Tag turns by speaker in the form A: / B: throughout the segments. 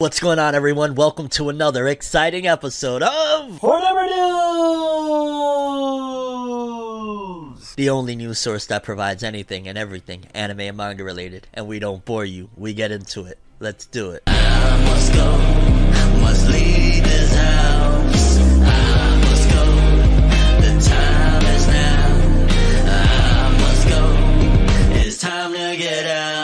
A: What's going on, everyone? Welcome to another exciting episode of
B: Whatever News!
A: the only news source that provides anything and everything anime and manga related. And we don't bore you, we get into it. Let's do it.
C: I must go, must leave this house. I must go, the time is now. I must go, it's time to get out.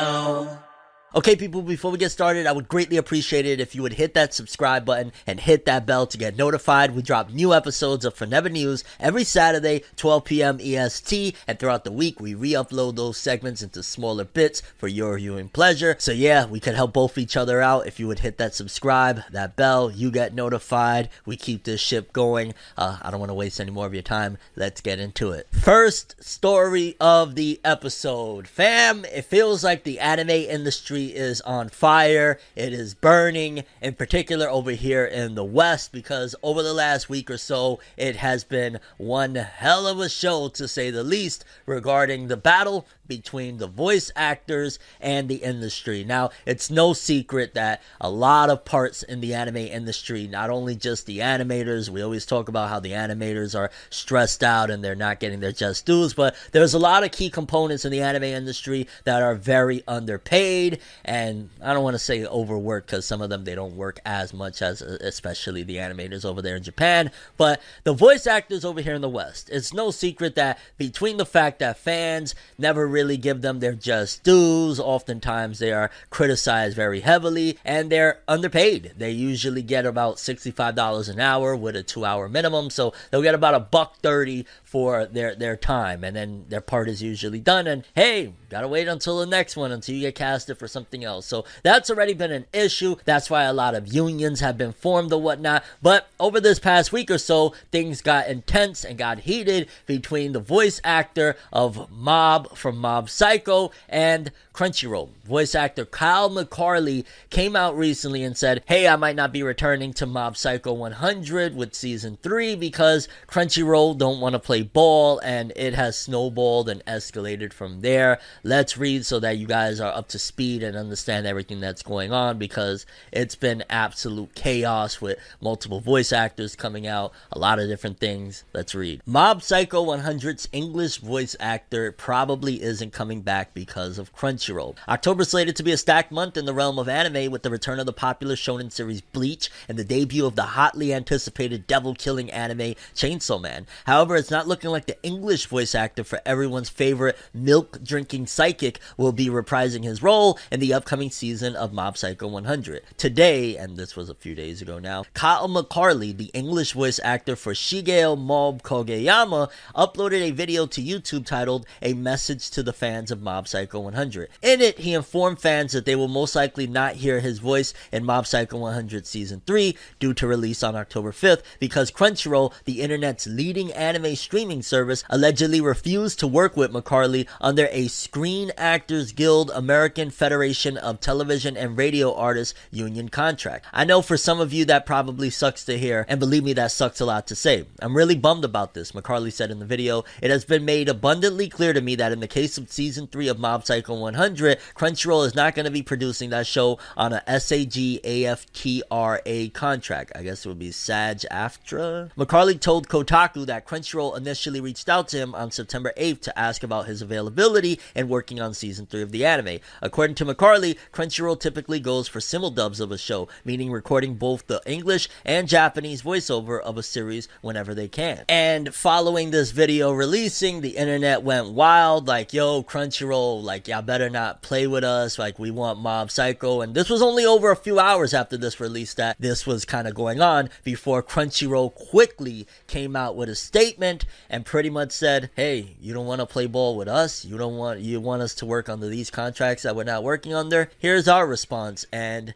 A: Okay, people, before we get started, I would greatly appreciate it if you would hit that subscribe button and hit that bell to get notified. We drop new episodes of Forever News every Saturday, 12 p.m. EST, and throughout the week, we re upload those segments into smaller bits for your viewing pleasure. So, yeah, we can help both each other out if you would hit that subscribe, that bell, you get notified. We keep this ship going. Uh, I don't want to waste any more of your time. Let's get into it. First story of the episode. Fam, it feels like the anime industry is on fire. It is burning, in particular over here in the West, because over the last week or so, it has been one hell of a show, to say the least, regarding the battle between the voice actors and the industry. Now, it's no secret that a lot of parts in the anime industry, not only just the animators, we always talk about how the animators are stressed out and they're not getting their just dues, but there's a lot of key components in the anime industry that are very underpaid and I don't want to say overworked because some of them they don't work as much as especially the animators over there in Japan, but the voice actors over here in the West. It's no secret that between the fact that fans never really give them their just dues, oftentimes they are criticized very heavily and they're underpaid. They usually get about $65 an hour with a 2-hour minimum, so they'll get about a buck 30 for their their time and then their part is usually done and hey, got to wait until the next one until you get casted for something else. So that's already been an issue. That's why a lot of unions have been formed or whatnot. But over this past week or so, things got intense and got heated between the voice actor of Mob from Mob Psycho and Crunchyroll. Voice actor Kyle McCarley came out recently and said, Hey, I might not be returning to Mob Psycho 100 with season 3 because Crunchyroll don't want to play ball and it has snowballed and escalated from there. Let's read so that you guys are up to speed and understand everything that's going on because it's been absolute chaos with multiple voice actors coming out, a lot of different things. Let's read. Mob Psycho 100's English voice actor probably isn't coming back because of Crunchyroll. October is slated to be a stacked month in the realm of anime with the return of the popular shonen series Bleach and the debut of the hotly anticipated devil killing anime Chainsaw Man. However, it's not looking like the English voice actor for everyone's favorite milk drinking psychic will be reprising his role in the upcoming season of Mob Psycho 100. Today, and this was a few days ago now, Kyle McCarley, the English voice actor for Shigeo Mob Kageyama, uploaded a video to YouTube titled A Message to the Fans of Mob Psycho 100. In it, he informed fans that they will most likely not hear his voice in Mob Psycho 100 Season 3 due to release on October 5th because Crunchyroll, the internet's leading anime streaming service, allegedly refused to work with McCarley under a Screen Actors Guild American Federation of Television and Radio Artists union contract. I know for some of you that probably sucks to hear, and believe me, that sucks a lot to say. I'm really bummed about this, McCarley said in the video. It has been made abundantly clear to me that in the case of season 3 of Mob Psycho 100, Crunchyroll is not going to be producing that show on a SAG AFTRA contract. I guess it would be SAG AFTRA. McCarley told Kotaku that Crunchyroll initially reached out to him on September 8th to ask about his availability and working on season 3 of the anime. According to McCarley, Crunchyroll typically goes for simuldubs of a show, meaning recording both the English and Japanese voiceover of a series whenever they can. And following this video releasing, the internet went wild like, yo, Crunchyroll, like, y'all better not play with us. Like, we want Mob Psycho. And this was only over a few hours after this release that this was kind of going on before Crunchyroll quickly came out with a statement and pretty much said, hey, you don't want to play ball with us? You don't want, you want us to work under these contracts that we're not working under? Here's our response. And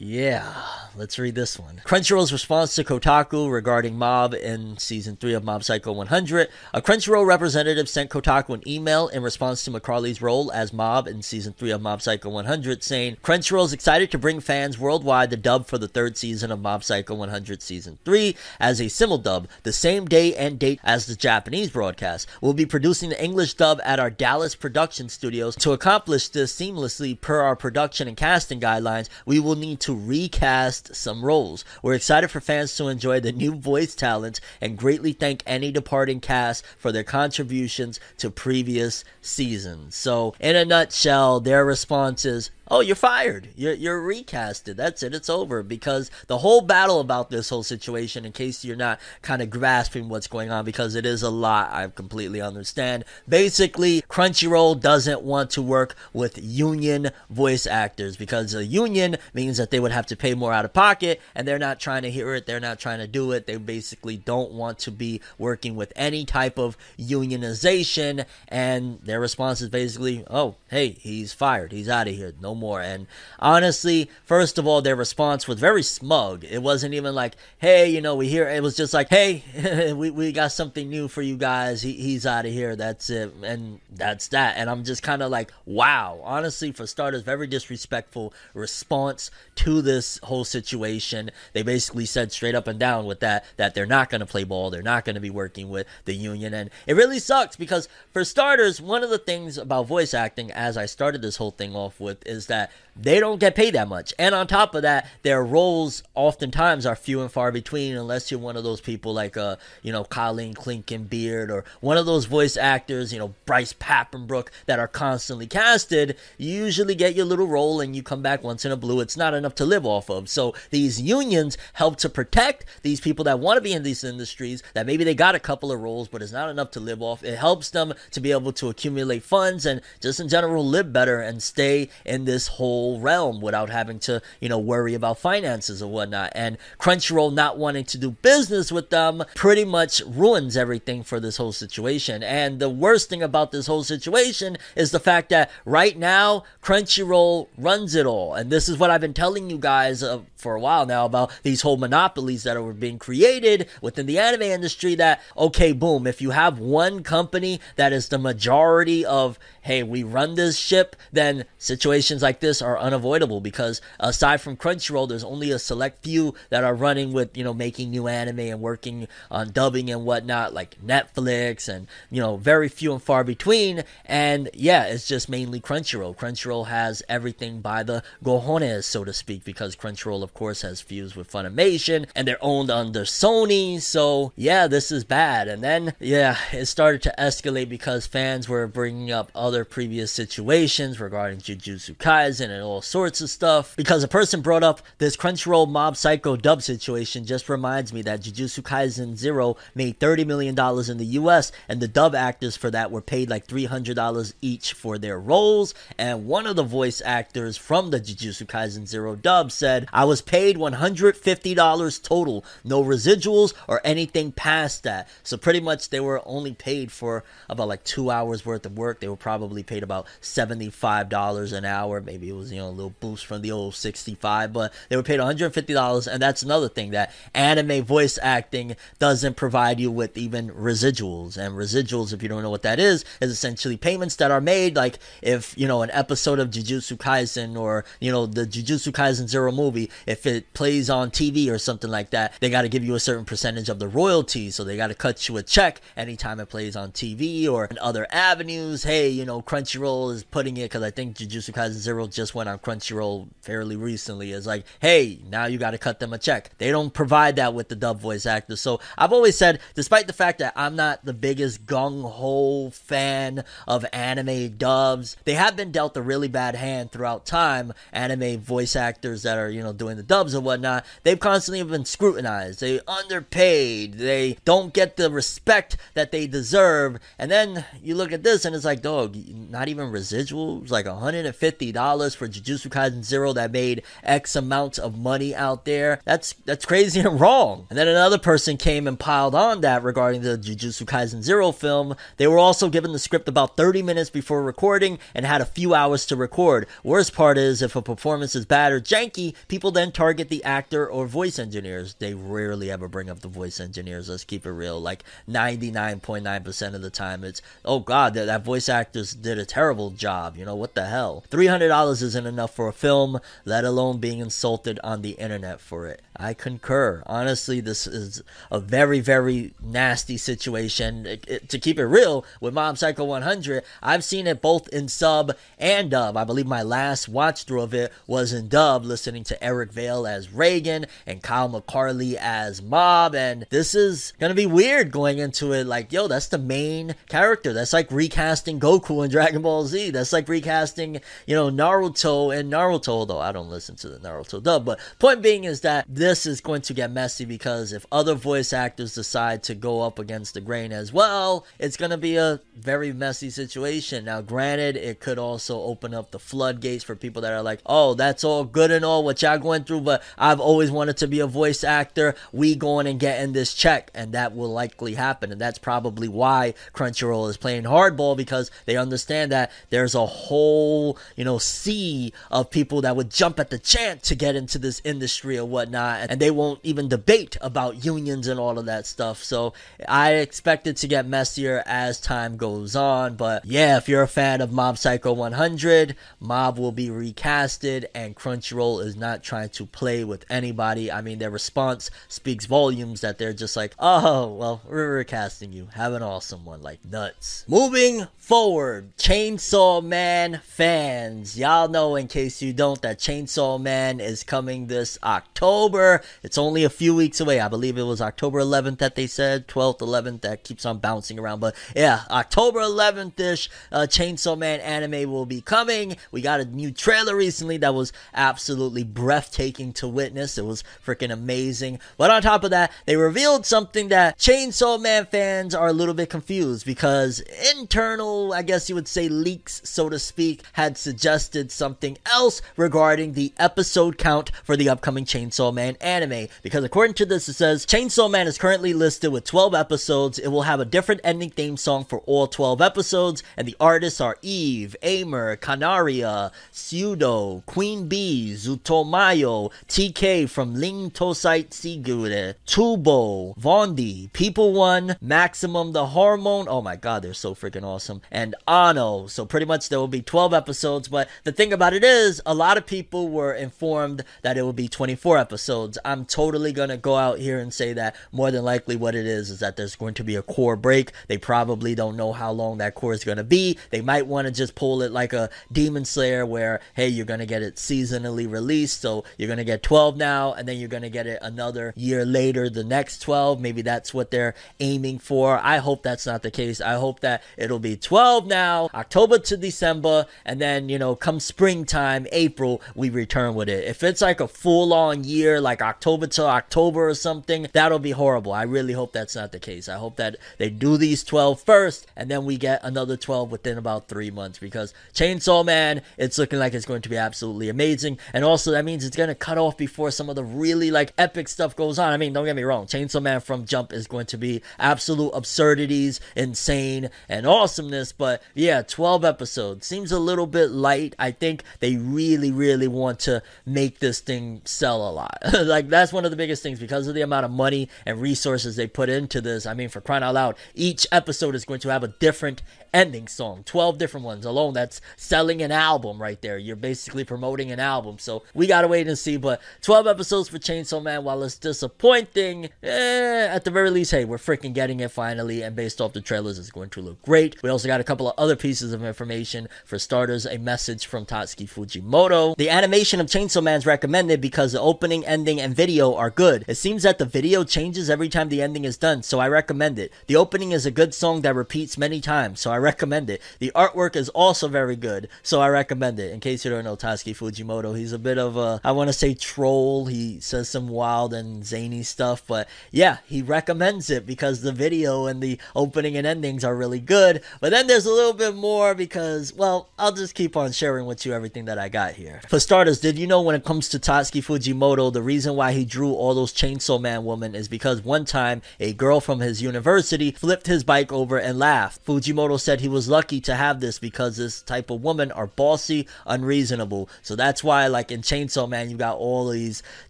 A: Yeah, let's read this one. Crunchyroll's response to Kotaku regarding Mob in season 3 of Mob Psycho 100. A Crunchyroll representative sent Kotaku an email in response to McCarley's role as Mob in season 3 of Mob Psycho 100 saying, Crunchyroll is excited to bring fans worldwide the dub for the third season of Mob Psycho 100 season 3 as a simuldub, the same day and date as the Japanese broadcast. We'll be producing the English dub at our Dallas production studios. To accomplish this seamlessly per our production and casting guidelines, we will need to recast some roles. We're excited for fans to enjoy the new voice talents and greatly thank any departing cast for their contributions to previous seasons. So, in a nutshell, their response is oh, you're fired. You're, you're recasted. That's it. It's over. Because the whole battle about this whole situation, in case you're not kind of grasping what's going on, because it is a lot, I completely understand. Basically, Crunchyroll doesn't want to work with union voice actors because a union means that they would have to pay more out of pocket, and they're not trying to hear it. They're not trying to do it. They basically don't want to be working with any type of unionization, and their response is basically, oh, hey, he's fired. He's out of here. No more. And honestly, first of all, their response was very smug. It wasn't even like, hey, you know, we hear it was just like, hey, we, we got something new for you guys. He, he's out of here. That's it. And that's that. And I'm just kind of like, wow. Honestly, for starters, very disrespectful response to this whole situation. They basically said straight up and down with that that they're not going to play ball. They're not going to be working with the union. And it really sucks because, for starters, one of the things about voice acting, as I started this whole thing off with, is that they don't get paid that much. And on top of that, their roles oftentimes are few and far between unless you're one of those people like uh, you know, Colleen Clinkenbeard or one of those voice actors, you know, Bryce Papenbrook that are constantly casted. You usually get your little role and you come back once in a blue. It's not enough to live off of. So these unions help to protect these people that want to be in these industries that maybe they got a couple of roles but it's not enough to live off. It helps them to be able to accumulate funds and just in general live better and stay in this whole realm without having to, you know, worry about finances or whatnot. And Crunchyroll not wanting to do business with them pretty much ruins everything for this whole situation. And the worst thing about this whole situation is the fact that right now Crunchyroll runs it all. And this is what I've been telling you guys uh, for a while now about these whole monopolies that are being created within the anime industry that okay, boom, if you have one company that is the majority of hey, we run this ship, then situations like this are unavoidable because aside from Crunchyroll, there's only a select few that are running with, you know, making new anime and working on dubbing and whatnot, like Netflix and, you know, very few and far between. And yeah, it's just mainly Crunchyroll. Crunchyroll has everything by the cojones, so to speak, because Crunchyroll, of course, has fused with Funimation and they're owned under Sony. So yeah, this is bad. And then, yeah, it started to escalate because fans were bringing up other previous situations regarding Jujutsu Kaisen and all sorts of stuff. Because a person brought up this Crunchyroll Mob Psycho dub situation just reminds me that Jujutsu Kaisen Zero made $30 million in the US, and the dub actors for that were paid like $300 each for their roles. And one of the voice actors from the Jujutsu Kaisen Zero dub said, I was paid $150 total, no residuals or anything past that. So pretty much they were only paid for about like two hours worth of work. They were probably paid about $75 an hour. Maybe it was, you know, a little boost from the old 65, but they were paid $150. And that's another thing that anime voice acting doesn't provide you with even residuals. And residuals, if you don't know what that is, is essentially payments that are made. Like if, you know, an episode of Jujutsu Kaisen or, you know, the Jujutsu Kaisen Zero movie, if it plays on TV or something like that, they got to give you a certain percentage of the royalties. So they got to cut you a check anytime it plays on TV or in other avenues. Hey, you know, Crunchyroll is putting it because I think Jujutsu Kaisen Zero just went on Crunchyroll fairly recently. It's like, hey, now you got to cut them a check. They don't provide that with the dub voice actors. So I've always said, despite the fact that I'm not the biggest gung ho fan of anime dubs, they have been dealt a really bad hand throughout time. Anime voice actors that are, you know, doing the dubs and whatnot, they've constantly been scrutinized. They underpaid. They don't get the respect that they deserve. And then you look at this and it's like, dog, not even residuals, like $150 for Jujutsu Kaisen Zero that made X amount of money out there. That's that's crazy and wrong. And then another person came and piled on that regarding the Jujutsu Kaisen Zero film. They were also given the script about 30 minutes before recording and had a few hours to record. Worst part is if a performance is bad or janky, people then then target the actor or voice engineers. They rarely ever bring up the voice engineers. Let's keep it real. Like 99.9% of the time, it's, oh God, that, that voice actors did a terrible job. You know, what the hell? $300 isn't enough for a film, let alone being insulted on the internet for it. I concur. Honestly, this is a very, very nasty situation. It- it- to keep it real, with Mob Psycho 100, I've seen it both in sub and dub. I believe my last watch through of it was in dub, listening to Eric Vale as Reigen and Kyle McCarley as Mob. And this is gonna be weird going into it. Like, yo, that's the main character. That's like recasting Goku in Dragon Ball Z. That's like recasting, you know, Naruto and Naruto. though I don't listen to the Naruto dub, but point being is that this is going to get messy because if other voice actors decide to go up against the grain as well, it's going to be a very messy situation. Now, granted, it could also open up the floodgates for people that are like, oh, that's all good and all what y'all going through, but I've always wanted to be a voice actor. We going and getting this check, and that will likely happen. And that's probably why Crunchyroll is playing hardball because they understand that there's a whole, you know, sea of people that would jump at the chance to get into this industry or whatnot, and they won't even debate about unions and all of that stuff. So I expect it to get messier as time goes on. But yeah, if you're a fan of Mob Psycho 100, Mob will be recasted, and Crunchyroll is not trying to play with anybody. I mean, their response speaks volumes that they're just like, oh, well, we're recasting you. Have an awesome one, like nuts. Moving forward, Chainsaw Man fans, y'all know in case you don't that Chainsaw Man is coming this October. It's only a few weeks away. I believe it was October 11th that they said, 12th, 11th. That keeps on bouncing around, but yeah, October 11th ish. Uh, Chainsaw Man anime will be coming. We got a new trailer recently that was absolutely breathtaking to witness. It was freaking amazing. But on top of that, they revealed something that Chainsaw Man fans are a little bit confused because internal, I guess you would say, leaks, so to speak, had suggested something else regarding the episode count for the upcoming Chainsaw Man anime. Because according to this, it says Chainsaw Man is currently listed with 12 episodes. It will have a different ending theme song for all 12 episodes, and the artists are Eve, Aimer, Kanaria, Syudou, Queen Bee, Zutomayo, TK from Ling Tosite Sigure, TOOBOE, Vaundy, People One, Maximum the Hormone. Oh my god, they're so freaking awesome. And Ano. So pretty much there will be 12 episodes, but the thing about it is, a lot of people were informed that it would be 24 episodes. I'm totally gonna go out here and say that more than likely what it is is that there's going to be a cour break. They probably don't know how long that cour is gonna be. They might want to just pull it like a Demon Slayer where, hey, you're gonna get it seasonally released, so you're gonna get 12 now, and then you're gonna get it another year later, the next 12. Maybe that's what they're aiming for. I hope that's not the case. I hope that it'll be 12 now, October to December, and then, you know, come springtime, April, we return with it. If it's like a full on year, like October to October or something, that'll be horrible. I really hope that's not the case. I hope that they do these 12 first, and then we get another 12 within about three months because Chainsaw Man, it's looking like it's going to be absolutely amazing. And also, that means it's going to cut off before some of the really like epic stuff goes on. I mean, don't get me wrong, Chainsaw Man from Jump is going to be absolute absurdities, insane, and awesomeness. But yeah, 12 episodes seems a little bit light. I think they really, really want to make this thing sell a lot. like, that's one of the biggest things because of the amount of money and resources they put into this. I mean, for crying out loud, each episode is going to have a different ending song. 12 different ones alone. That's selling an album right there. You're basically promoting an album. So we gotta wait and see. But 12 episodes for chainsaw man while it's disappointing eh, at the very least hey we're freaking getting it finally. And based off the trailers it's going to look great. We also got a couple of other pieces of information. For starters a message from tatsuki fujimoto. The animation of chainsaw man's recommended because the opening ending and video are good. It seems that the video changes every time the ending is done so i recommend it. The opening is a good song that repeats many times so i recommend it. The artwork is also very good, so I recommend it. In case you don't know Tatsuki Fujimoto, he's a bit of a, I want to say troll. He says some wild and zany stuff, but yeah, he recommends it because the video and the opening and endings are really good. But then there's a little bit more because, well, I'll just keep on sharing with you everything that I got here. For starters, did you know when it comes to Tatsuki Fujimoto, the reason why he drew all those Chainsaw Man women is because one time a girl from his university flipped his bike over and laughed. Fujimoto said he was lucky to have this because this type of women are bossy, unreasonable. So that's why, like in Chainsaw Man, you got all these,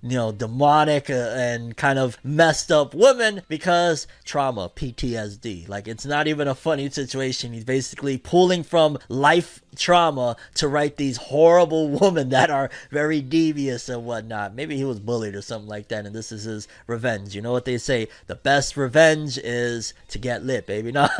A: you know, demonic uh, and kind of messed up women because trauma, PTSD. Like it's not even a funny situation. He's basically pulling from life trauma to write these horrible women that are very devious and whatnot. Maybe he was bullied or something like that, and this is his revenge. You know what they say? The best revenge is to get lit, baby. Not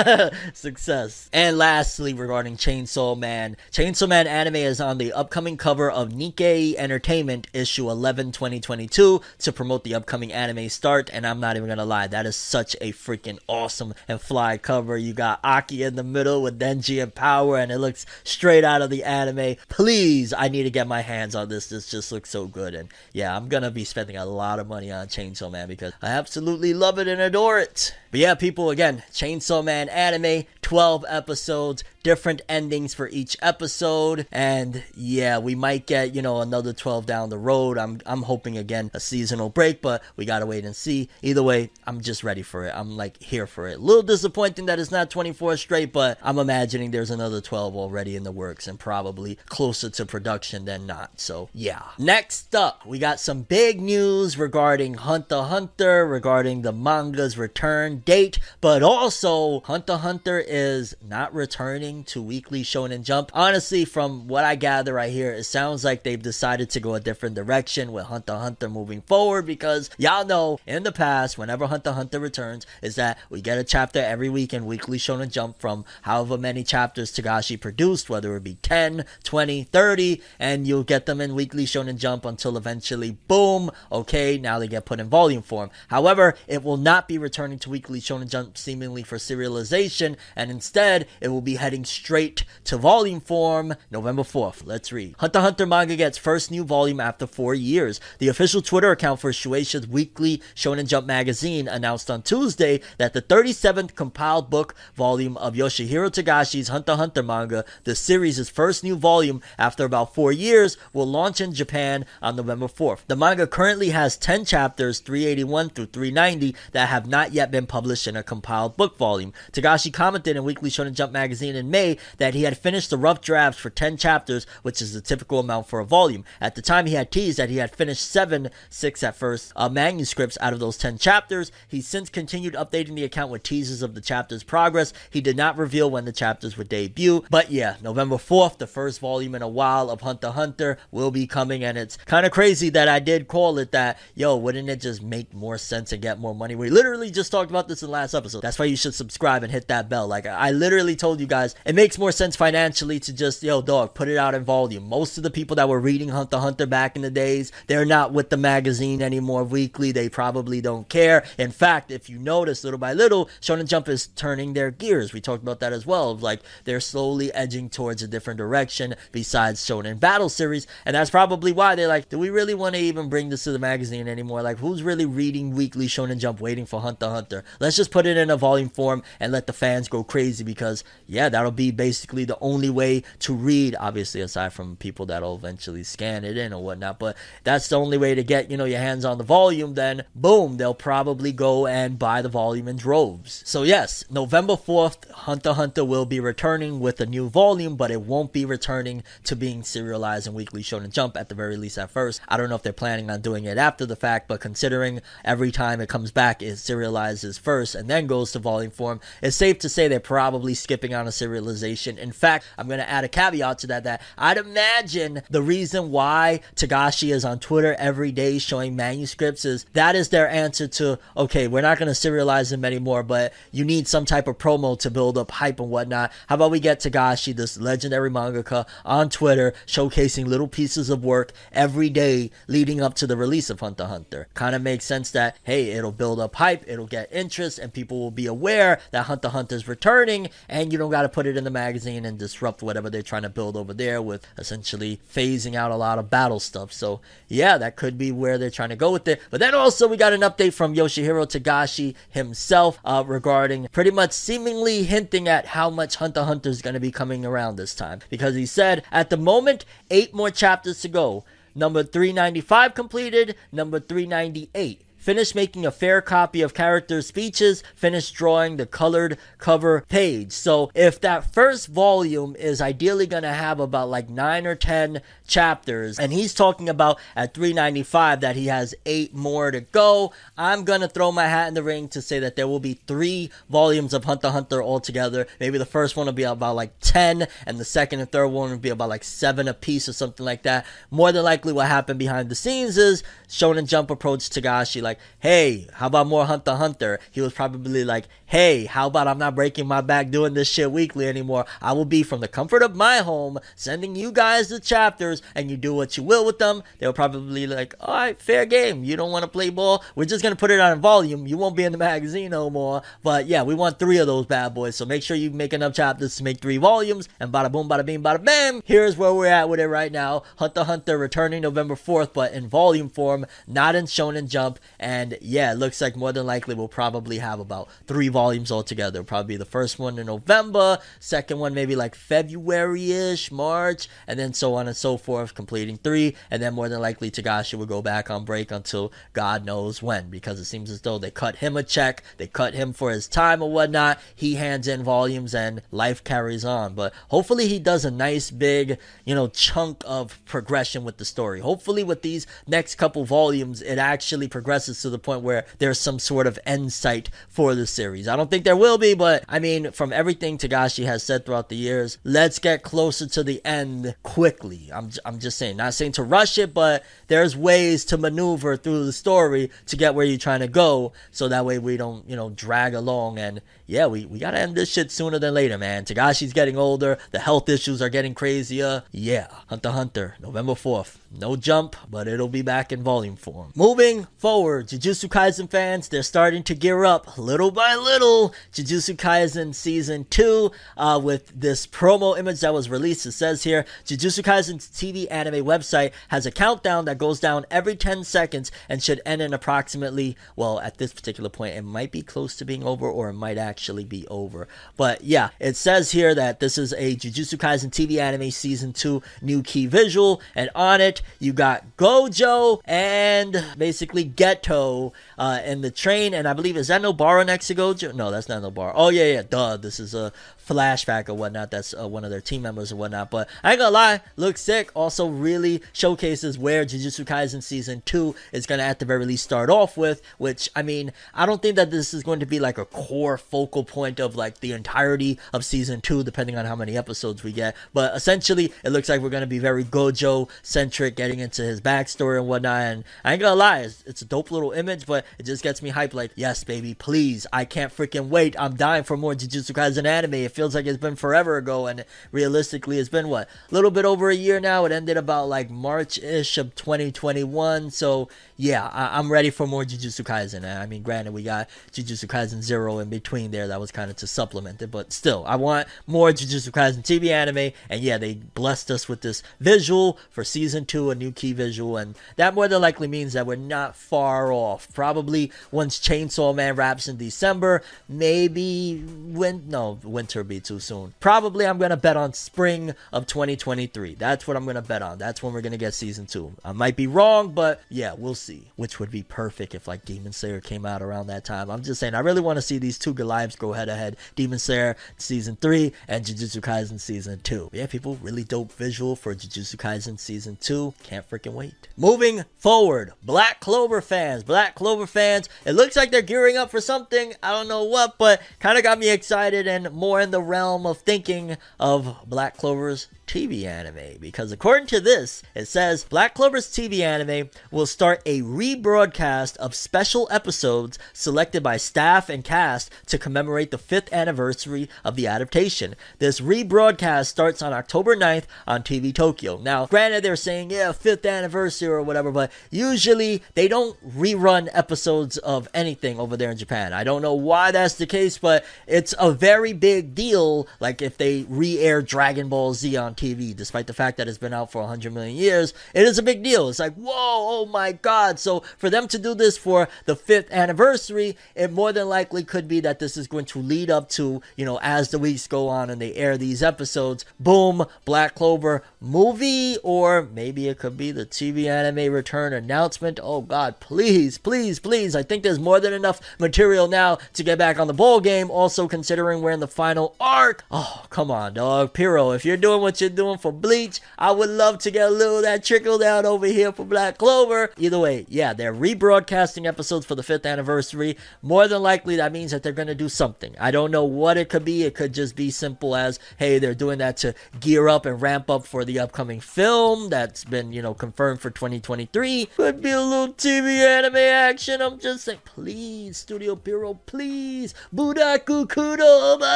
A: success. And lastly, regarding Chainsaw Man, Chainsaw Man anime is on the upcoming cover of Nikkei Entertainment issue 11 2022 to promote the upcoming anime start. And I'm not even gonna lie, that is such a freaking awesome and fly cover. You got Aki in the middle with Denji and Power, and it looks straight out of the anime. Please, I need to get my hands on this. This just looks so good. And yeah, I'm gonna be spending a lot of money on Chainsaw Man because I absolutely love it and adore it. But yeah, people, again, Chainsaw Man anime, 12 episodes, different endings for each episode. And yeah, we might get, you know, another 12 down the road. I'm I'm hoping again a seasonal break, but we gotta wait and see. Either way, I'm just ready for it. I'm like here for it. A little disappointing that it's not 24 straight, but I'm imagining there's another 12 already in the works and probably closer to production than not. So yeah. Next up, we got some big news regarding Hunter Hunter, regarding the manga's return date, but also Hunter Hunter is not returning to Weekly Shonen Jump. Honestly, from what I gather right here, it sounds like they've decided to go a different direction with Hunter Hunter moving forward because y'all know in the past, whenever Hunter Hunter returns, is that we get a chapter every week in Weekly Shonen Jump from however many chapters Togashi produced, whether it be 10, 20, 30, and you'll get them in Weekly Shonen Jump until eventually, boom, okay, now they get put in volume form. However, it will not be returning to Weekly Shonen Jump seemingly for serialization, and instead, it will be heading straight to volume form November 4th. Let's read. Hunter Hunter manga gets first new volume after four years. The official Twitter account for Shueisha's weekly Shonen Jump magazine announced on Tuesday that the 37th compiled book volume of Yoshihiro Togashi's Hunter Hunter manga, the series' first new volume after about four years, will launch in Japan on November 4th. The manga currently has 10 chapters, 381 through 390, that have not yet been published in a compiled book volume. Togashi commented in Weekly Shonen Jump magazine in May that he had finished the rough drafts for 10 chapters, which is the typical amount for a volume. At the time, he had teased that he had finished 7, 6 at first, uh, manuscripts out of those 10 chapters. He's since continued updating the account with teasers of the chapter's progress. He did not reveal when the chapters would debut, but yeah, November 4th, the first volume in a while of Hunter Hunter will be coming, and it's kind of crazy that I did call it that. Yo, wouldn't it just make more sense and get more money? We literally just talked about this in the last episode. That's why you should subscribe and hit that bell. Like I literally told you guys, it makes more sense financially to just yo dog put it out in volume. Most of the people that were reading Hunter x Hunter back in the days, they're not with the magazine anymore weekly. They probably don't care. In fact, if you notice, little by little, Shonen Jump is turning their gears. We talked about that as well. Like they're slowly edging towards a different direction besides Shonen Battle series, and that's probably why they're like, do we really want to even bring this to the magazine anymore? Like, who's really reading weekly Shonen Jump waiting for Hunter x Hunter? Let's just put it in a volume form and let the fans go crazy because yeah, that'll be basically the only way to read. Obviously, aside from people that'll eventually scan it in or whatnot, but that's the only way to get you know your hands on the volume. Then boom, they'll probably go and buy the volume in droves. So yes, November fourth, Hunter Hunter will be returning with a new volume, but it won't be returning to being serialized in Weekly Shonen Jump at the very least at first. I don't know if they're planning on doing it after the fact, but considering every time it comes back, it serializes first and then goes to volume form, it's safe to say they're probably skipping on a serialization. In fact, I'm going to add a caveat to that that I'd imagine the reason why Togashi is on Twitter every day showing manuscripts is that is their answer to okay, we're not going to serialize them anymore, but you need some type of promo to build up hype and whatnot. How about we get Togashi, this legendary mangaka, on Twitter showcasing little pieces of work every day leading up to the release of Hunter Hunter? Kind of makes sense that hey, it'll build up hype, it'll get interest, and people will be aware that Hunter Hunter is returning, and you don't got to put it in the magazine and disrupt whatever they're trying to build over there with essentially phasing out a lot of battle stuff. So yeah, that could be where they're trying to go with it. But then also we got an update from Yoshihiro Togashi himself uh, regarding pretty much seemingly hinting at how much Hunter Hunter is going to be coming around this time because he said at the moment eight more chapters to go. Number 395 completed. Number 398. Finished making a fair copy of character speeches, finish drawing the colored cover page. So, if that first volume is ideally going to have about like 9 or 10 chapters, and he's talking about at 395 that he has 8 more to go, I'm going to throw my hat in the ring to say that there will be 3 volumes of Hunter Hunter altogether. Maybe the first one will be about like 10, and the second and third one will be about like 7 a piece or something like that. More than likely, what happened behind the scenes is Shonen Jump approached Togashi like, hey, how about more Hunter Hunter? He was probably like, hey, how about I'm not breaking my back doing this shit weekly anymore? I will be from the comfort of my home sending you guys the chapters and you do what you will with them. They'll probably like, all right, fair game. You don't want to play ball? We're just going to put it on volume. You won't be in the magazine no more. But yeah, we want three of those bad boys. So make sure you make enough chapters to make three volumes and bada boom, bada bing, bada bam. Here's where we're at with it right now. Hunter Hunter returning November 4th, but in volume form, not in Shonen Jump. And yeah, it looks like more than likely we'll probably have about three volumes altogether. Probably the first one in November, second one maybe like February ish, March, and then so on and so forth, completing three. And then more than likely Togashi will go back on break until God knows when, because it seems as though they cut him a check, they cut him for his time or whatnot. He hands in volumes and life carries on. But hopefully he does a nice big, you know, chunk of progression with the story. Hopefully with these next couple volumes, it actually progresses to the point where there's some sort of end sight for the series. I don't think there will be, but I mean, from everything Togashi has said throughout the years, let's get closer to the end quickly. I'm, I'm just saying, not saying to rush it, but there's ways to maneuver through the story to get where you're trying to go, so that way we don't, you know, drag along. And yeah, we, we gotta end this shit sooner than later, man. Togashi's getting older, the health issues are getting crazier. Yeah, Hunter Hunter, November 4th. No jump, but it'll be back in volume form. Moving forward, Jujutsu Kaisen fans, they're starting to gear up little by little. Jujutsu Kaisen Season 2 uh, with this promo image that was released. It says here Jujutsu Kaisen's TV anime website has a countdown that goes down every 10 seconds and should end in approximately, well, at this particular point, it might be close to being over or it might actually be over. But yeah, it says here that this is a Jujutsu Kaisen TV anime Season 2 new key visual, and on it, you got Gojo and basically Geto uh, in the train, and I believe is that Nobara next to Gojo? No, that's not Nobara. Oh yeah, yeah, duh. This is a flashback or whatnot. That's uh, one of their team members or whatnot. But I ain't gonna lie, looks sick. Also, really showcases where Jujutsu Kaisen season two is gonna at the very least start off with. Which I mean, I don't think that this is going to be like a core focal point of like the entirety of season two, depending on how many episodes we get. But essentially, it looks like we're gonna be very Gojo centric, getting into his backstory and whatnot. And I ain't gonna lie, it's, it's a dope little image, but it just gets me hyped. Like, yes, baby, please, I can't freaking wait. I'm dying for more Jujutsu Kaisen anime. It feels like it's been forever ago, and realistically, it's been what a little bit over a year now. It ended about like March ish of 2021. So yeah, I- am ready for more Jujutsu Kaisen. I mean, granted, we got Jujutsu Kaisen Zero in between there. That was kind of to supplement it, but still, I want more Jujutsu Kaisen TV anime. And yeah, they blessed us with this visual for season two, a new key visual, and that more than likely means that we're not far off. Probably once Chainsaw Man wraps in December, maybe when no winter be too soon. Probably I'm gonna bet on spring of 2023. That's what I'm gonna bet on. That's when we're gonna get season two. I might be wrong, but yeah, we'll see. Which would be perfect if like Demon Slayer came out around that time. I'm just saying, I really want to see these two Goliaths go head to head. Demon Slayer season three and Jujutsu Kaisen season two. Yeah, people, really dope visual for Jujutsu Kaisen season two. Can't freaking wait. Moving forward, Black Clover fans, Black Clover fans. It looks like they're gearing up for something. I don't know what, but kind of got me excited and more in the realm of thinking of Black Clover's TV anime because according to this, it says Black Clover's TV anime will start a rebroadcast of special episodes selected by staff and cast to commemorate the 5th anniversary of the adaptation. This rebroadcast starts on October 9th on TV Tokyo. Now, granted they're saying yeah, 5th anniversary or whatever, but usually they don't rerun episodes of anything over there in Japan. I don't know why that's the case, but it's a very big deal like if they re-air Dragon Ball Z on TV, despite the fact that it's been out for 100 million years. It is a big deal. It's like, whoa, oh my God. So for them to do this for the fifth anniversary, it more than likely could be that this is going to lead up to, you know, as the weeks go on and they air these episodes, boom, Black Clover movie, or maybe it could be the TV anime return announcement. Oh God, please, please, please. I think there's more than enough material now to get back on the ball game. Also, considering we're in the final arc. Oh, come on, dog. Pierrot, if you're doing what you're doing for Bleach, I would love to get a little that trickle down over here for Black Clover. Either way, yeah, they're rebroadcasting episodes for the fifth anniversary. More than likely, that means that they're going to do something. I don't know what it could be. It could just be simple as, hey, they're doing that to gear up and ramp up for the upcoming film that's been, you know, confirmed for 2023. Could be a little TV anime action. I'm just saying, please, Studio Pierrot, please. Budaku Kudoba!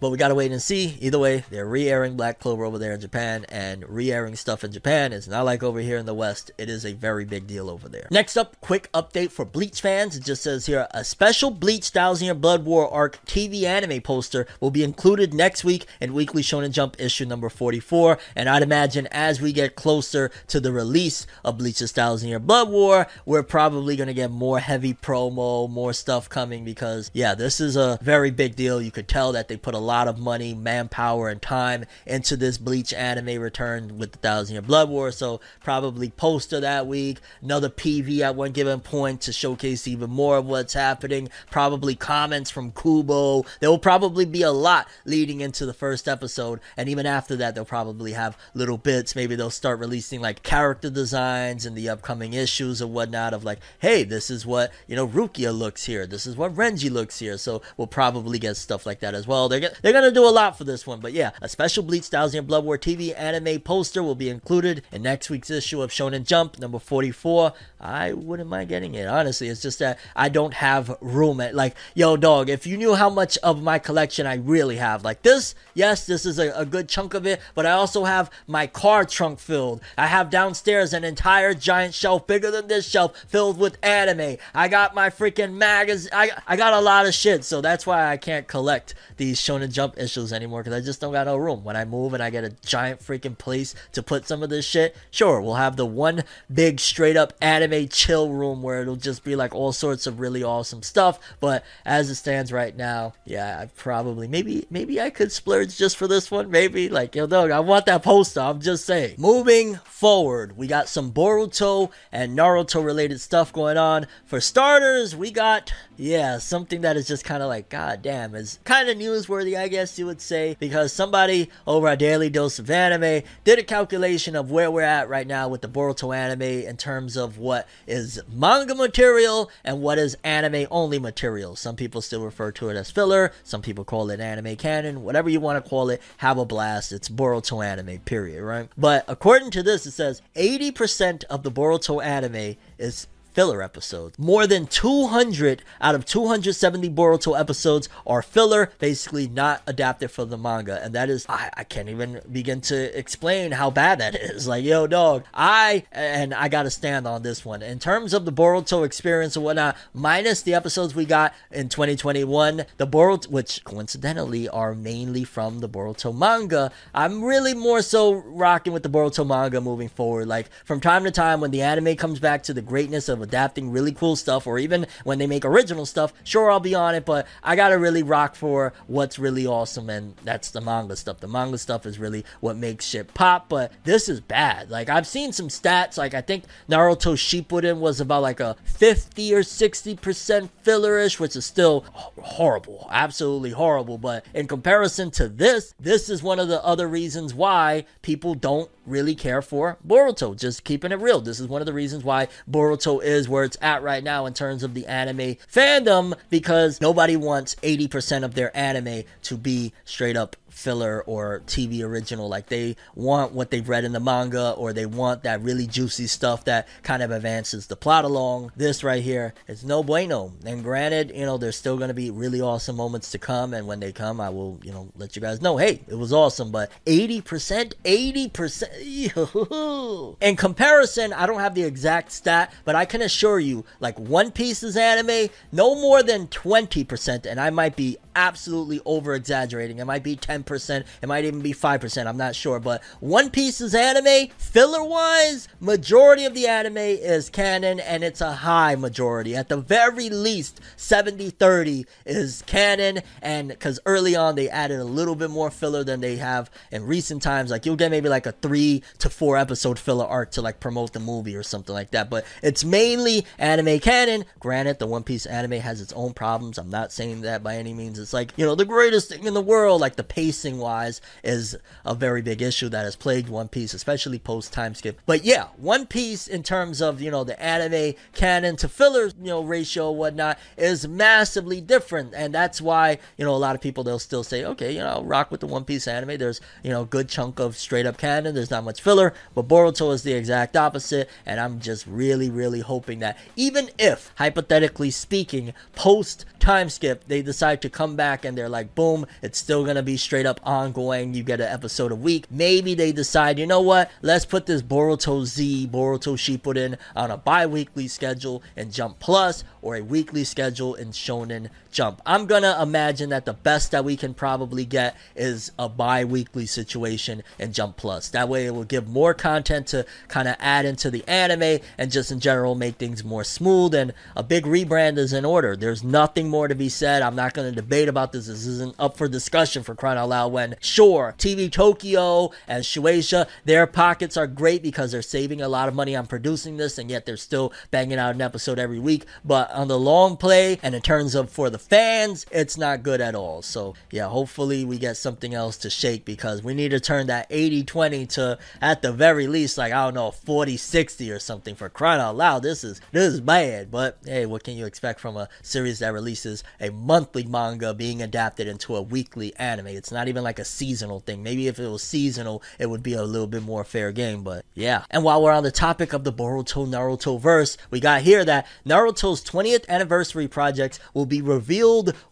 A: But we gotta wait and see. Either way, they're re airing Black Clover over there in Japan, and re airing stuff in Japan is not like over here in the West. It is a very big deal over there. Next up, quick update for Bleach fans. It just says here a special Bleach Thousand Year Blood War arc TV anime poster will be included next week in Weekly Shonen Jump issue number 44. And I'd imagine as we get closer to the release of Bleach's Thousand Year Blood War, we're probably gonna get more heavy promo, more stuff coming because, yeah, this is a very big deal. You could tell that they put a lot of money, manpower, and time into this Bleach anime return with the Thousand Year Blood War. So, probably poster that week, another PV at one given point to showcase even more of what's happening, probably comments from Kubo. There will probably be a lot leading into the first episode, and even after that, they'll probably have little bits. Maybe they'll start releasing like character designs in the upcoming issues or whatnot of like, hey, this is what, you know, Rukia looks here. This is what Renji looks here. So we'll probably get stuff like that as well. They're, get, they're to do a lot for this one. But yeah, a special Bleach Thousand Year Blood War TV anime poster will be included in next week's issue of Shonen Jump, number 44. I wouldn't mind getting it. Honestly, it's just that I don't have room at, like, yo, dog, if you knew how much of my collection I really have, like this, yes, this is a, a good chunk of it, but I also have my car trunk filled. I have downstairs an entire giant shelf bigger than this shelf filled with anime. I got my freaking magazine. I, I got a lot of shit, so that's why I can't collect these Shonen Jump issues anymore because I just don't got no room. When I move and I get a giant freaking place to put some of this shit, sure, we'll have the one big straight up anime chill room where it'll just be like all sorts of really awesome stuff. But as it stands right now, yeah, I probably maybe maybe I could splurge just for this one. Maybe like yo, dog, I want that poster. I'm just saying. Moving forward, we got some Boruto and Naruto related stuff going on. For starters, we got yeah something that is just kind of like god damn is kind of newsworthy, I guess you would say, because somebody over at Daily Dose of Anime did a calculation of where we're at right now with the Boruto anime in terms of what is manga material and what is anime only material. Some people still refer to it as filler, some people call it anime canon, whatever you want to call it, have a blast. It's Boruto anime, period, right? But according to this, it says 80% of the Boruto anime is filler episodes. More than 200 out of 270 Boruto episodes are filler, basically not adapted from the manga. And that is, I, I can't even begin to explain how bad that is. Like, yo, dog, I, and I gotta stand on this one. In terms of the Boruto experience and whatnot, minus the episodes we got in 2021, the Boruto, which coincidentally are mainly from the Boruto manga, I'm really more so rocking with the Boruto manga moving forward. Like, from time to time, when the anime comes back to the greatness of adapting really cool stuff, or even when they make original stuff, sure, I'll be on it, but I gotta really rock for what's really awesome, and that's the manga stuff. The manga stuff is really what makes shit pop, but this is bad. Like, I've seen some stats, like, I think Naruto Shippuden was about like a 50 or 60% fillerish, which is still horrible, absolutely horrible, but in comparison to this, this is one of the other reasons why people don't really care for Boruto. Just keeping it real. This is one of the reasons why Boruto is where it's at right now in terms of the anime fandom because nobody wants 80% of their anime to be straight up filler or TV original. Like they want what they've read in the manga or they want that really juicy stuff that kind of advances the plot along. This right here is no bueno. And granted, you know, there's still going to be really awesome moments to come. And when they come, I will, you know, let you guys know, hey, it was awesome. But 80%, 80%, In comparison, I don't have the exact stat, but I can assure you, like One Piece's anime, no more than 20%, and I might be absolutely over exaggerating. It might be 10%, it might even be 5%, I'm not sure. But One Piece's anime, filler wise, majority of the anime is canon, and it's a high majority. At the very least, 70 30 is canon, and because early on they added a little bit more filler than they have in recent times. Like you'll get maybe like a three to four episode filler arc to like promote the movie or something like that. But it's mainly anime canon. Granted, the One Piece anime has its own problems. I'm not saying that by any means. It's like, you know, the greatest thing in the world, like the pacing wise, is a very big issue that has plagued One Piece, especially post time skip. But yeah, One Piece in terms of, you know, the anime canon to filler, you know, ratio whatnot is massively different. And that's why, you know, a lot of people they'll still say, okay, you know, rock with the One Piece anime. There's, you know, a good chunk of straight up canon. There's not much filler. But Boruto is the exact opposite. And I'm just really, really hoping that even if, hypothetically speaking, post time skip, they decide to come back and they're like, boom, it's still gonna be straight up ongoing. You get an episode a week. Maybe they decide, you know what? Let's put this Boruto Z, Boruto Shippuden on a bi-weekly schedule and Jump Plus or a weekly schedule in Shonen Jump. I'm gonna imagine that the best that we can probably get is a bi-weekly situation in Jump Plus. That way, it will give more content to kind of add into the anime and just in general make things more smooth. And a big rebrand is in order. There's nothing more to be said. I'm not gonna debate about this. This isn't up for discussion for crying out loud. When sure, TV Tokyo and Shueisha, their pockets are great because they're saving a lot of money on producing this, and yet they're still banging out an episode every week. But on the long play and in terms of for the fans, it's not good at all. So, yeah, hopefully we get something else to shake because we need to turn that 80 20 to, at the very least, like, I don't know, 40 60 or something for crying out loud. This is, this is bad. But hey, what can you expect from a series that releases a monthly manga being adapted into a weekly anime? It's not even like a seasonal thing. Maybe if it was seasonal, it would be a little bit more fair game. But yeah. And while we're on the topic of the Boruto Naruto verse, we got here that Naruto's 20th anniversary projects will be revealed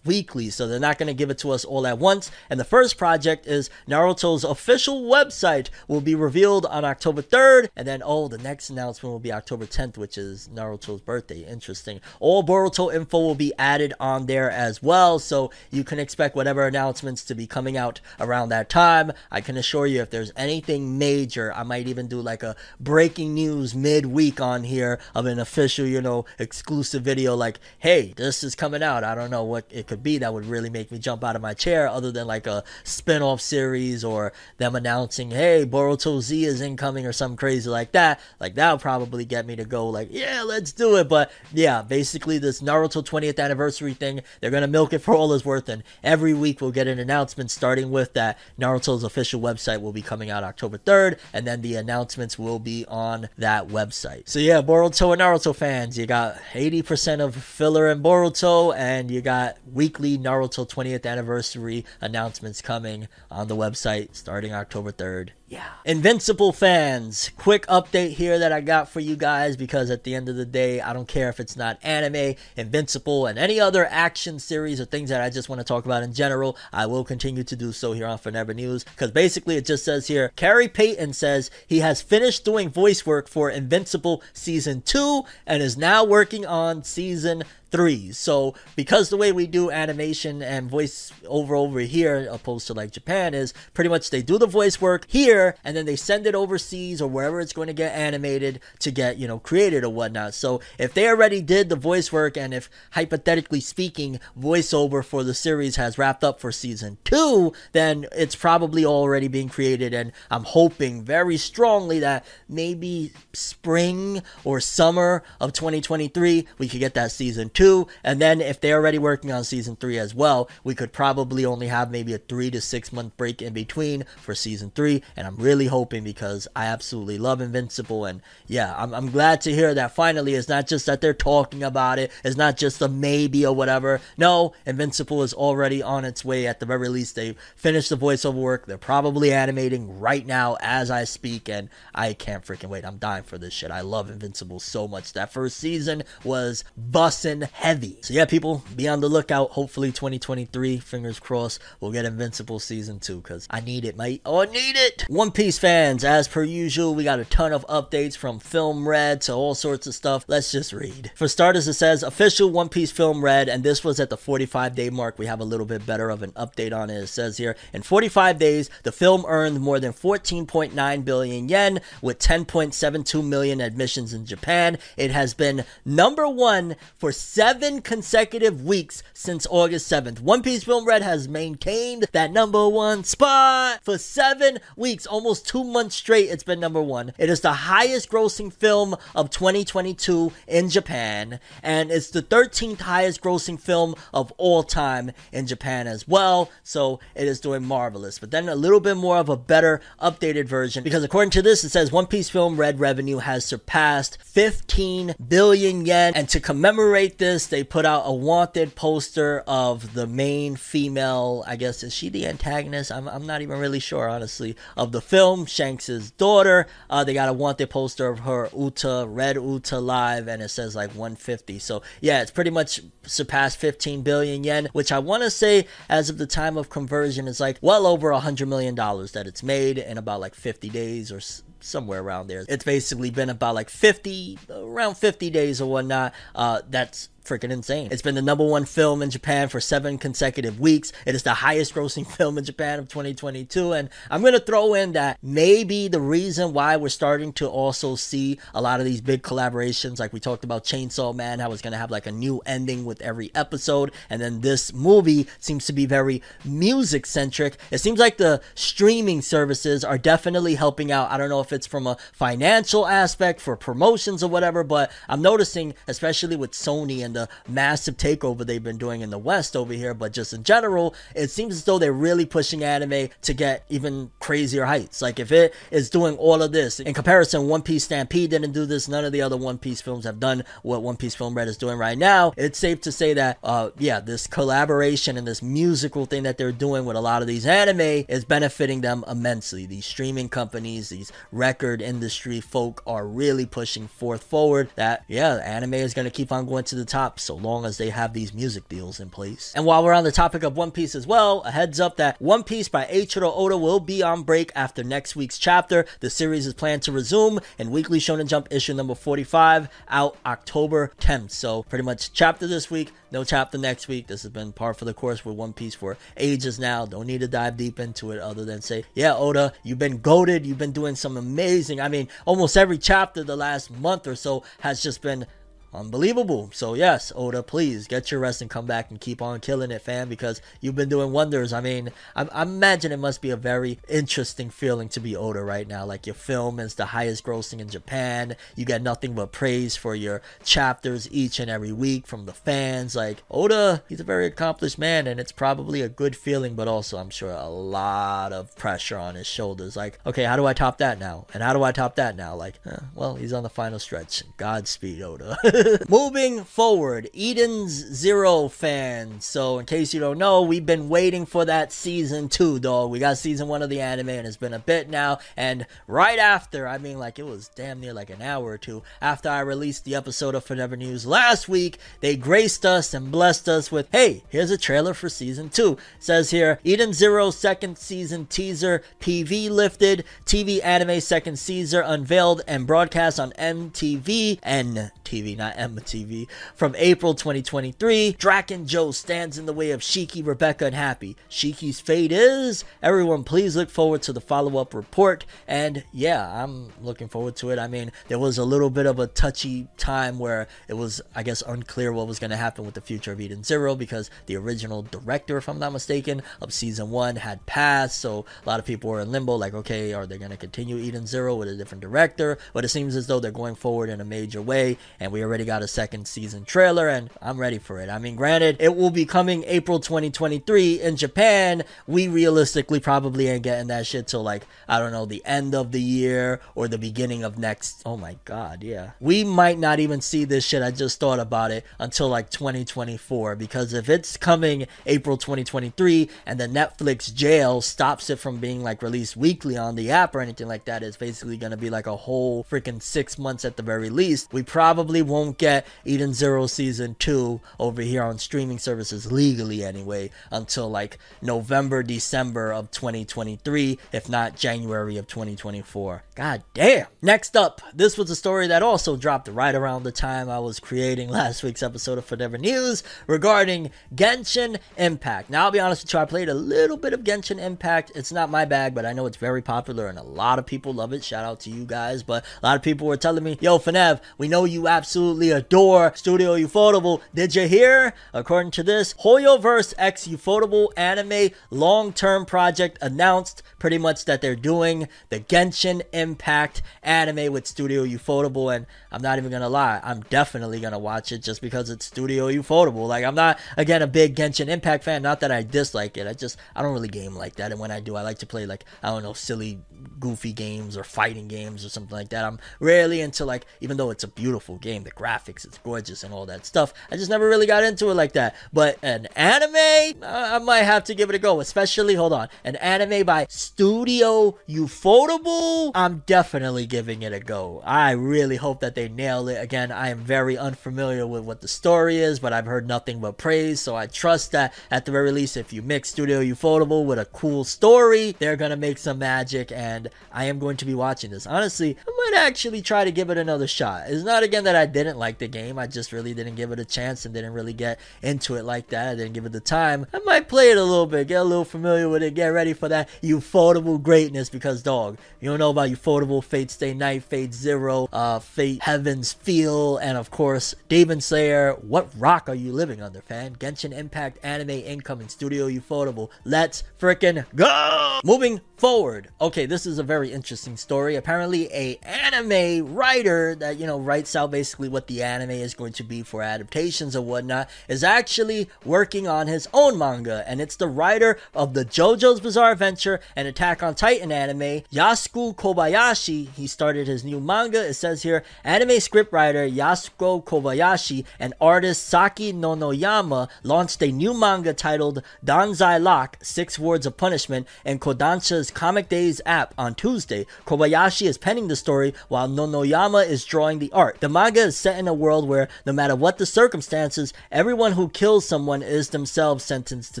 A: weekly, so they're not going to give it to us all at once. And the first project is Naruto's official website will be revealed on October 3rd, and then oh, the next announcement will be October 10th, which is Naruto's birthday. Interesting. All Boruto info will be added on there as well, so you can expect whatever announcements to be coming out around that time. I can assure you, if there's anything major, I might even do like a breaking news midweek on here of an official, you know, exclusive video like, hey, this is coming out. I don't know what it could be that would really make me jump out of my chair other than like a spin off series or them announcing, hey, Boruto Z is incoming or something crazy like that. Like, that would probably get me to go, like, yeah, let's do it. But yeah, basically, this Naruto 20th anniversary thing, they're to milk it for all it's worth. And every week we'll get an announcement starting with that Naruto's official website will be coming out October 3rd. And then the announcements will be on that website. So yeah, Boruto and Naruto fans, you got 80% of filler in Boruto, and you got weekly Naruto 20th anniversary announcements coming on the website starting October 3rd. Yeah. Invincible fans, quick update here that I got for you guys because at the end of the day, I don't care if it's not anime, Invincible, and any other action series or things that I just want to talk about in general. I will continue to do so here on For Never News because basically it just says here Khary Payton says he has finished doing voice work for Invincible season 2 and is now working on season three. So because the way we do animation and voice over over here, opposed to like Japan, is pretty much they do the voice work here and then they send it overseas or wherever it's going to get animated to get you know created or whatnot. So if they already did the voice work and if hypothetically speaking, voiceover for the series has wrapped up for season two, then it's probably already being created. And I'm hoping very strongly that maybe spring or summer of 2023 we could get that season two. And then if they're already working on season three as well, we could probably only have maybe a three to six month break in between for season three. And I'm really hoping because I absolutely love Invincible. And yeah, I'm, I'm glad to hear that finally it's not just that they're talking about it, it's not just a maybe or whatever. No, Invincible is already on its way. At the very least, they finished the voiceover work. They're probably animating right now as I speak. And I can't freaking wait. I'm dying for this shit. I love Invincible so much. That first season was bussin' heavy. So yeah, people, be on the lookout. Hopefully 2023, fingers crossed, we'll get Invincible season 2 because I need it, mate. Oh, I need it. One Piece fans, as per usual, we got a ton of updates from Film Red to all sorts of stuff. Let's just read. For starters, it says official One Piece Film Red, and this was at the 45 day mark. We have a little bit better of an update on it. It says here in 45 days, the film earned more than 14.9 billion yen with 10.72 million admissions in Japan. It has been number one for seven consecutive weeks since August 7th. One Piece Film Red has maintained that number one spot for seven weeks, almost two months straight. It's been number one. It is the highest grossing film of 2022 in Japan, and it's the 13th highest grossing film of all time in Japan as well. So it is doing marvelous. But then a little bit more of a better updated version because according to this, it says One Piece Film Red revenue has surpassed 15 billion yen, and to commemorate this, they put out a wanted poster of the main female. I guess is she the antagonist? I'm, I'm not even really sure, honestly, of the film. Shanks's daughter. Uh, they got a wanted poster of her Uta, red Uta live, and it says like 150. So yeah, it's pretty much surpassed 15 billion yen, which I want to say as of the time of conversion is like well over a hundred million dollars that it's made in about like 50 days or somewhere around there. It's basically been about like 50, around 50 days or whatnot. Uh, that's freaking insane. It's been the number one film in Japan for seven consecutive weeks. It is the highest grossing film in Japan of 2022. And I'm going to throw in that maybe the reason why we're starting to also see a lot of these big collaborations, like we talked about Chainsaw Man, how it's going to have like a new ending with every episode. And then this movie seems to be very music centric. It seems like the streaming services are definitely helping out. I don't know if it's from a financial aspect for promotions or whatever, but I'm noticing, especially with Sony and the massive takeover they've been doing in the West over here, but just in general, it seems as though they're really pushing anime to get even crazier heights. Like if it is doing all of this, in comparison, One Piece Stampede didn't do this. None of the other One Piece films have done what One Piece Film Red is doing right now. It's safe to say that, uh, yeah, this collaboration and this musical thing that they're doing with a lot of these anime is benefiting them immensely. These streaming companies, these record industry folk are really pushing forth forward that, yeah, anime is going to keep on going to the top so long as they have these music deals in place. And while we're on the topic of One Piece as well, a heads up that One Piece by Eiichiro Oda will be on break after next week's chapter. The series is planned to resume in Weekly Shonen Jump issue number 45 out October 10th. So pretty much chapter this week, no chapter next week. This has been par for the course with One Piece for ages now. Don't need to dive deep into it other than say, yeah, Oda, you've been goaded. You've been doing some amazing. I mean, almost every chapter the last month or so has just been unbelievable. So yes, Oda, please get your rest and come back and keep on killing it, fam, because you've been doing wonders. I mean, I, I imagine it must be a very interesting feeling to be Oda right now. Like your film is the highest grossing in Japan. You get nothing but praise for your chapters each and every week from the fans. Like Oda, he's a very accomplished man, and it's probably a good feeling, but also I'm sure a lot of pressure on his shoulders. Like, okay, how do I top that now? And how do I top that now? Like, eh, well, he's on the final stretch. Godspeed, Oda. Moving forward, Eden's Zero fans. So, in case you don't know, we've been waiting for that season two, dog. We got season one of the anime, and it's been a bit now. And right after, I mean, like, it was damn near like an hour or two after I released the episode of Forever News last week, they graced us and blessed us with, hey, here's a trailer for season two. It says here, Eden Zero second season teaser, PV lifted, TV anime second season unveiled and broadcast on MTV and TV, not MTV, from April 2023. Drakken Joe stands in the way of Shiki, Rebecca, and Happy. Shiki's fate is. Everyone, please look forward to the follow up report. And yeah, I'm looking forward to it. I mean, there was a little bit of a touchy time where it was, I guess, unclear what was going to happen with the future of Eden Zero because the original director, if I'm not mistaken, of season one had passed. So a lot of people were in limbo, like, okay, are they going to continue Eden Zero with a different director? But it seems as though they're going forward in a major way, and we already got a second season trailer, and I'm ready for it. I mean, granted, it will be coming April 2023 in Japan. We realistically probably ain't getting that shit till like, I don't know, the end of the year or the beginning of next. Oh my god, yeah. We might not even see this shit. I just thought about it until like 2024 because if it's coming April 2023 and the Netflix jail stops it from being like released weekly on the app or anything like that, it's basically gonna be like a whole freaking six months at the very least. We probably won't won't get Eden Zero Season 2 over here on streaming services legally anyway until like November, December of 2023, if not January of 2024. God damn. Next up, this was a story that also dropped right around the time I was creating last week's episode of Forever News regarding Genshin Impact. Now, I'll be honest with you, I played a little bit of Genshin Impact. It's not my bag, but I know it's very popular and a lot of people love it. Shout out to you guys. But a lot of people were telling me, yo, Fenev, we know you absolutely adore Studio Ufotable. Did you hear? According to this, Hoyoverse X Ufotable anime long term project announced pretty much that they're doing the Genshin Impact anime with Studio Ufotable. And I'm not even gonna lie, I'm definitely gonna watch it just because it's Studio Ufotable. Like, I'm not, again, a big Genshin Impact fan. Not that I dislike it. I just, I don't really game like that. And when I do, I like to play, like, I don't know, silly, goofy games or fighting games or something like that. I'm rarely into, like, even though it's a beautiful game, the graphics, it's gorgeous and all that stuff. I just never really got into it like that. But an anime, I might have to give it a go, especially, hold on, an anime by Studio Ufotable. I'm definitely giving it a go. I really hope that they nail it. Again, I am very unfamiliar with what the story is, but I've heard nothing but praise, so I trust that at the very least, if you mix Studio Ufotable with a cool story, they're gonna make some magic, and I am going to be watching this. Honestly, I might actually try to give it another shot. It's not again that I didn't like the game, I just really didn't give it a chance and didn't really get into it like that. I didn't give it the time. I might play it a little bit, get a little familiar with it, get ready for that Ufotable greatness because, dog, you don't know about Ufotable, Fate Stay Night, Fate Zero, uh, Fate Heaven's Feel, and of course, Demon Slayer. What rock are you living under, fan? Genshin Impact Anime Incoming Studio Ufotable. Let's freaking go! Moving forward. Okay, this is a very interesting story. Apparently, a anime writer that you know writes out basically what the anime is going to be for adaptations and whatnot is actually working on his own manga, and it's the writer of the JoJo's Bizarre Adventure and Attack on Titan anime, Yasuko Kobayashi. He started his new manga. It says here, anime scriptwriter Yasuko Kobayashi and artist Saki Nonoyama launched a new manga titled Danzai Lock: Six Words of Punishment in Kodansha's Comic Days app on Tuesday. Kobayashi is penning the story while Nonoyama is drawing the art. The manga is set in a world where, no matter what the circumstances, everyone who kills someone is themselves sentenced to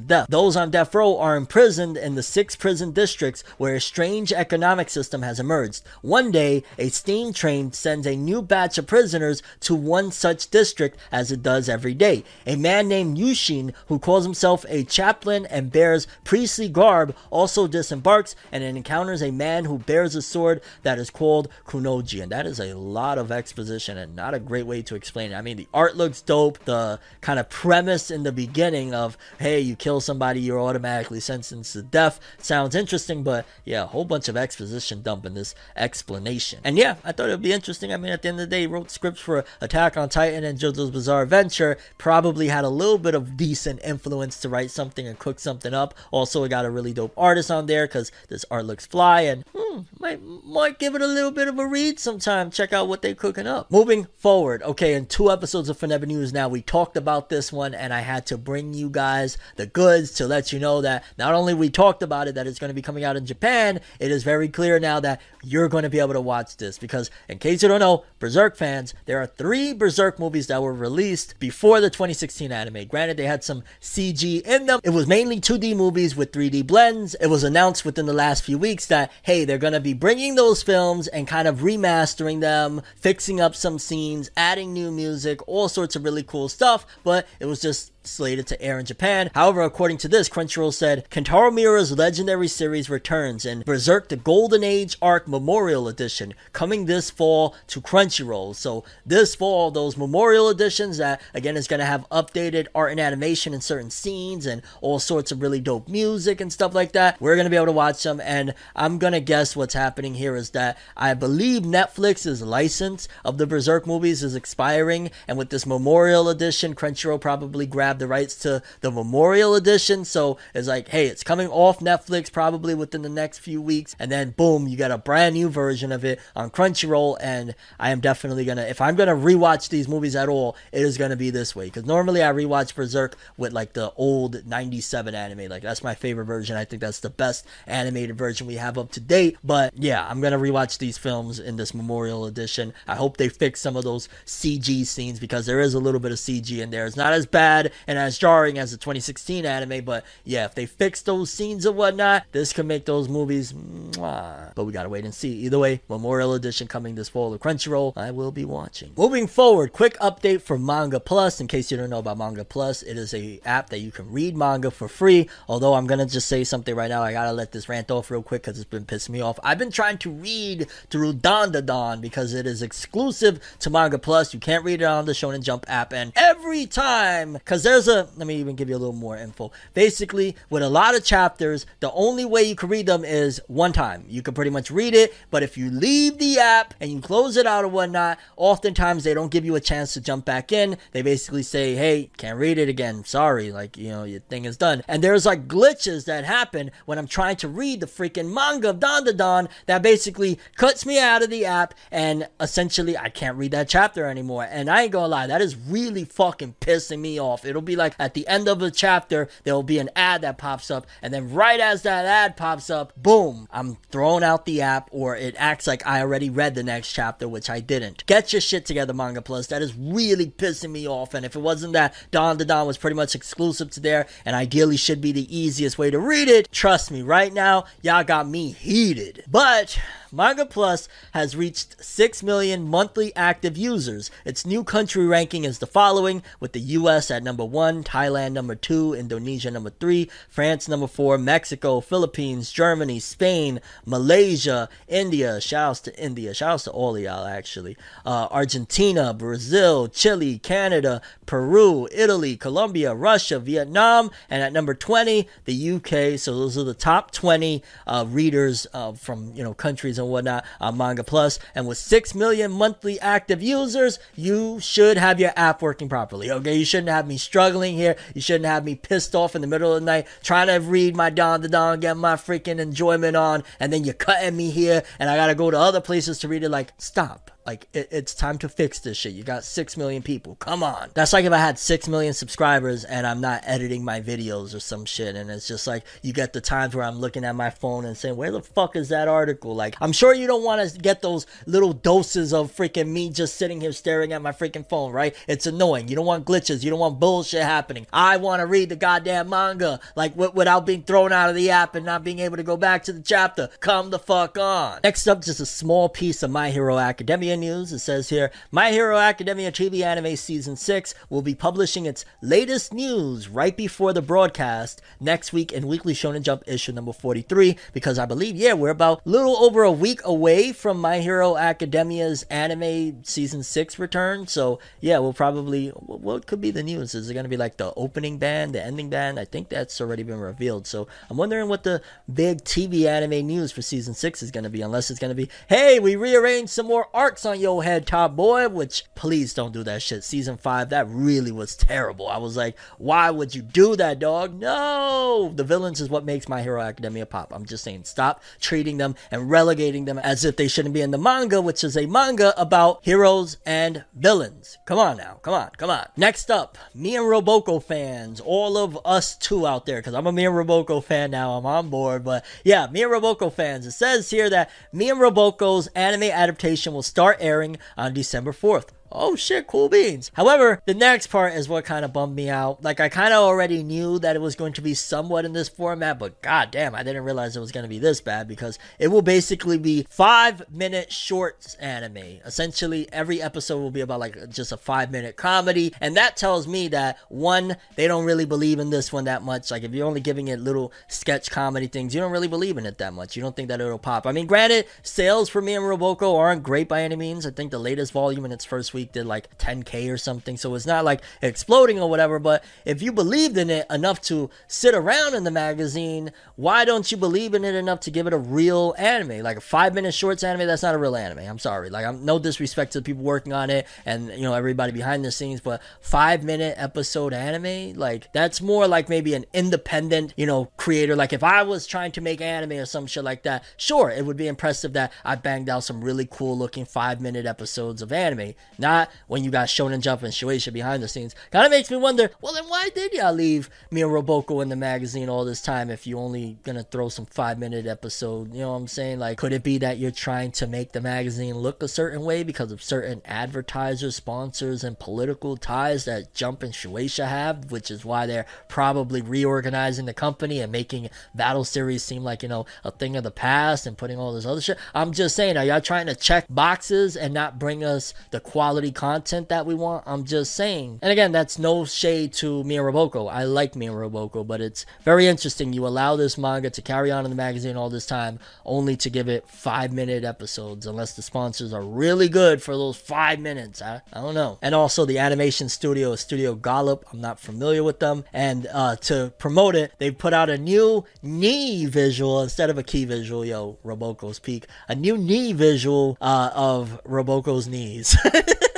A: death. Those on death row are imprisoned in the six prison districts where a strange economic system has emerged. One day, a steam train sends a new batch of prisoners to one such district as it does every day. A man named Yushin, who calls himself a chaplain and bears priestly garb, also disembarks and encounters a man who bears a sword that is called Kunoji. And that is a lot of exposition and not a great way to explain it. I mean, the art looks dope. The kind of premise in the beginning of, hey, you kill somebody, you're automatically sentenced to death sounds interesting, but yeah, a whole bunch of exposition dump in this explanation. And yeah, I thought it would be interesting. I mean, at the end the day, wrote scripts for Attack on Titan and JoJo's Bizarre Adventure, probably had a little bit of decent influence to write something and cook something up. Also, it got a really dope artist on there because this art looks fly and hmm, might, might give it a little bit of a read sometime. Check out what they're cooking up. Moving forward, okay, in two episodes of Forever News now, we talked about this one and I had to bring you guys the goods to let you know that not only we talked about it, that it's going to be coming out in Japan, it is very clear now that you're going to be able to watch this because, in case you don't know, Berserk fans, there are three Berserk movies that were released before the 2016 anime. Granted, they had some CG in them. It was mainly 2D movies with 3D blends. It was announced within the last few weeks that, hey, they're going to be bringing those films and kind of remastering them, fixing up some scenes, adding new music, all sorts of really cool stuff, but it was just slated to air in Japan. However, according to this, Crunchyroll said Kentaro Miura's legendary series returns in Berserk the Golden Age Arc Memorial Edition, coming this fall to Crunchyroll. So this fall, those Memorial editions that again is going to have updated art and animation in certain scenes and all sorts of really dope music and stuff like that. We're going to be able to watch them, and I'm going to guess what's happening here is that I believe Netflix's license of the Berserk movies is expiring, and with this Memorial edition, Crunchyroll probably grabbed the rights to the Memorial Edition. So it's like, hey, it's coming off Netflix probably within the next few weeks. And then boom, you got a brand new version of it on Crunchyroll. And I am definitely gonna, if I'm gonna rewatch these movies at all, it is gonna be this way. Because normally I rewatch Berserk with like the old 97 anime. Like that's my favorite version. I think that's the best animated version we have up to date. But yeah, I'm gonna rewatch these films in this Memorial Edition. I hope they fix some of those CG scenes because there is a little bit of CG in there. It's not as bad and as jarring as the 2016 anime, but yeah, if they fix those scenes and whatnot, this could make those movies. Mwah. But we gotta wait and see. Either way, Memorial Edition coming this fall to Crunchyroll. I will be watching. Moving forward, quick update for Manga Plus. In case you don't know about Manga Plus, it is a app that you can read manga for free. Although I'm gonna just say something right now, I gotta let this rant off real quick because it's been pissing me off. I've been trying to read through Dandadan because it is exclusive to Manga Plus. You can't read it on the Shonen Jump app, and every time, because there's a let me even give you a little more info. Basically, with a lot of chapters, the only way you can read them is one time. You can pretty much read it, but if you leave the app and you close it out or whatnot, oftentimes they don't give you a chance to jump back in. They basically say, hey, can't read it again. Sorry, like, you know, your thing is done. And there's like glitches that happen when I'm trying to read the freaking manga of Don that basically cuts me out of the app and essentially I can't read that chapter anymore. And I ain't gonna lie, that is really fucking pissing me off. It'll be like at the end of a chapter, there will be an ad that pops up, and then right as that ad pops up, boom, I'm throwing out the app, or it acts like I already read the next chapter, which I didn't. Get your shit together, Manga Plus. That is really pissing me off. And if it wasn't that Dandadan was pretty much exclusive to there, and ideally should be the easiest way to read it, trust me, right now, y'all got me heated. But Manga Plus has reached 6 million monthly active users. Its new country ranking is the following with the US at number 1, Thailand number 2, Indonesia number 3, France number 4, Mexico, Philippines, Germany, Spain, Malaysia, India. Shouts to India. Shouts to all of y'all actually. Uh, Argentina, Brazil, Chile, Canada, Peru, Italy, Colombia, Russia, Vietnam, and at number 20, the UK. So those are the top 20 uh, readers uh, from you know countries and whatnot on Manga Plus. And with 6 million monthly active users, you should have your app working properly. Okay, you shouldn't have me struggling here. You shouldn't have me pissed off in the middle of the night trying to read my Dandadan, get my freaking enjoyment on, and then you're cutting me here, and I gotta go to other places to read it. Like, stop. Like it, it's time to fix this shit. You got six million people. Come on. That's like if I had six million subscribers and I'm not editing my videos or some shit. And it's just like you get the times where I'm looking at my phone and saying, "Where the fuck is that article?" Like I'm sure you don't want to get those little doses of freaking me just sitting here staring at my freaking phone, right? It's annoying. You don't want glitches. You don't want bullshit happening. I want to read the goddamn manga like w- without being thrown out of the app and not being able to go back to the chapter. Come the fuck on. Next up, just a small piece of My Hero Academia news. It says here My Hero Academia TV Anime Season 6 will be publishing its latest news right before the broadcast next week in Weekly Shonen Jump issue number 43 because I believe, yeah, we're about little over a week away from My Hero Academia's anime Season 6 return. So, yeah, we'll probably, what could be the news? Is it going to be like the opening band, the ending band? I think that's already been revealed. So, I'm wondering what the big TV anime news for Season 6 is going to be, unless it's going to be, hey, we rearranged some more arcs on your head, top boy, which please don't do that shit. Season 5, that really was terrible. I was like, why would you do that, dog? No! The villains is what makes My Hero Academia pop. I'm just saying, stop treating them and relegating them as if they shouldn't be in the manga, which is a manga about heroes and villains. Come on now, come on, come on. Next up, me and Roboco fans, all of us two out there, because I'm a me and Roboco fan now, I'm on board, but yeah, me and Roboco fans. It says here that me and Roboco's anime adaptation will start airing on December 4th. Oh shit, cool beans. However, the next part is what kind of bummed me out. Like, I kind of already knew that it was going to be somewhat in this format, but god damn, I didn't realize it was going to be this bad because it will basically be five minute shorts anime. Essentially, every episode will be about like just a five minute comedy, and that tells me that one, they don't really believe in this one that much. Like, if you're only giving it little sketch comedy things, you don't really believe in it that much. You don't think that it'll pop. I mean, granted, sales for me and Roboco aren't great by any means. I think the latest volume in its first week week did like 10k or something. So it's not like exploding or whatever. But if you believed in it enough to sit around in the magazine, why don't you believe in it enough to give it a real anime? Like a five minute shorts anime, that's not a real anime. I'm sorry. Like I'm no disrespect to the people working on it and you know everybody behind the scenes, but five minute episode anime, like that's more like maybe an independent, you know, creator. Like if I was trying to make anime or some shit like that, sure, it would be impressive that I banged out some really cool looking five minute episodes of anime. Not when you got Shonen Jump and Shueisha behind the scenes. Kind of makes me wonder, well then why did y'all leave me and Roboco in the magazine all this time if you only gonna throw some five minute episode? You know what I'm saying? Like, could it be that you're trying to make the magazine look a certain way because of certain advertisers, sponsors, and political ties that Jump and Shueisha have, which is why they're probably reorganizing the company and making Battle Series seem like, you know, a thing of the past and putting all this other shit. I'm just saying, are y'all trying to check boxes and not bring us the quality content that we want? I'm just saying. And again, that's no shade to Mia I like Mia but it's very interesting. You allow this manga to carry on in the magazine all this time only to give it five minute episodes, unless the sponsors are really good for those five minutes. I, I don't know. And also, the animation studio is Studio Gallop. I'm not familiar with them. And uh, to promote it, they put out a new knee visual instead of a key visual. Yo, Roboco's peak. A new knee visual uh, of Roboco's knees.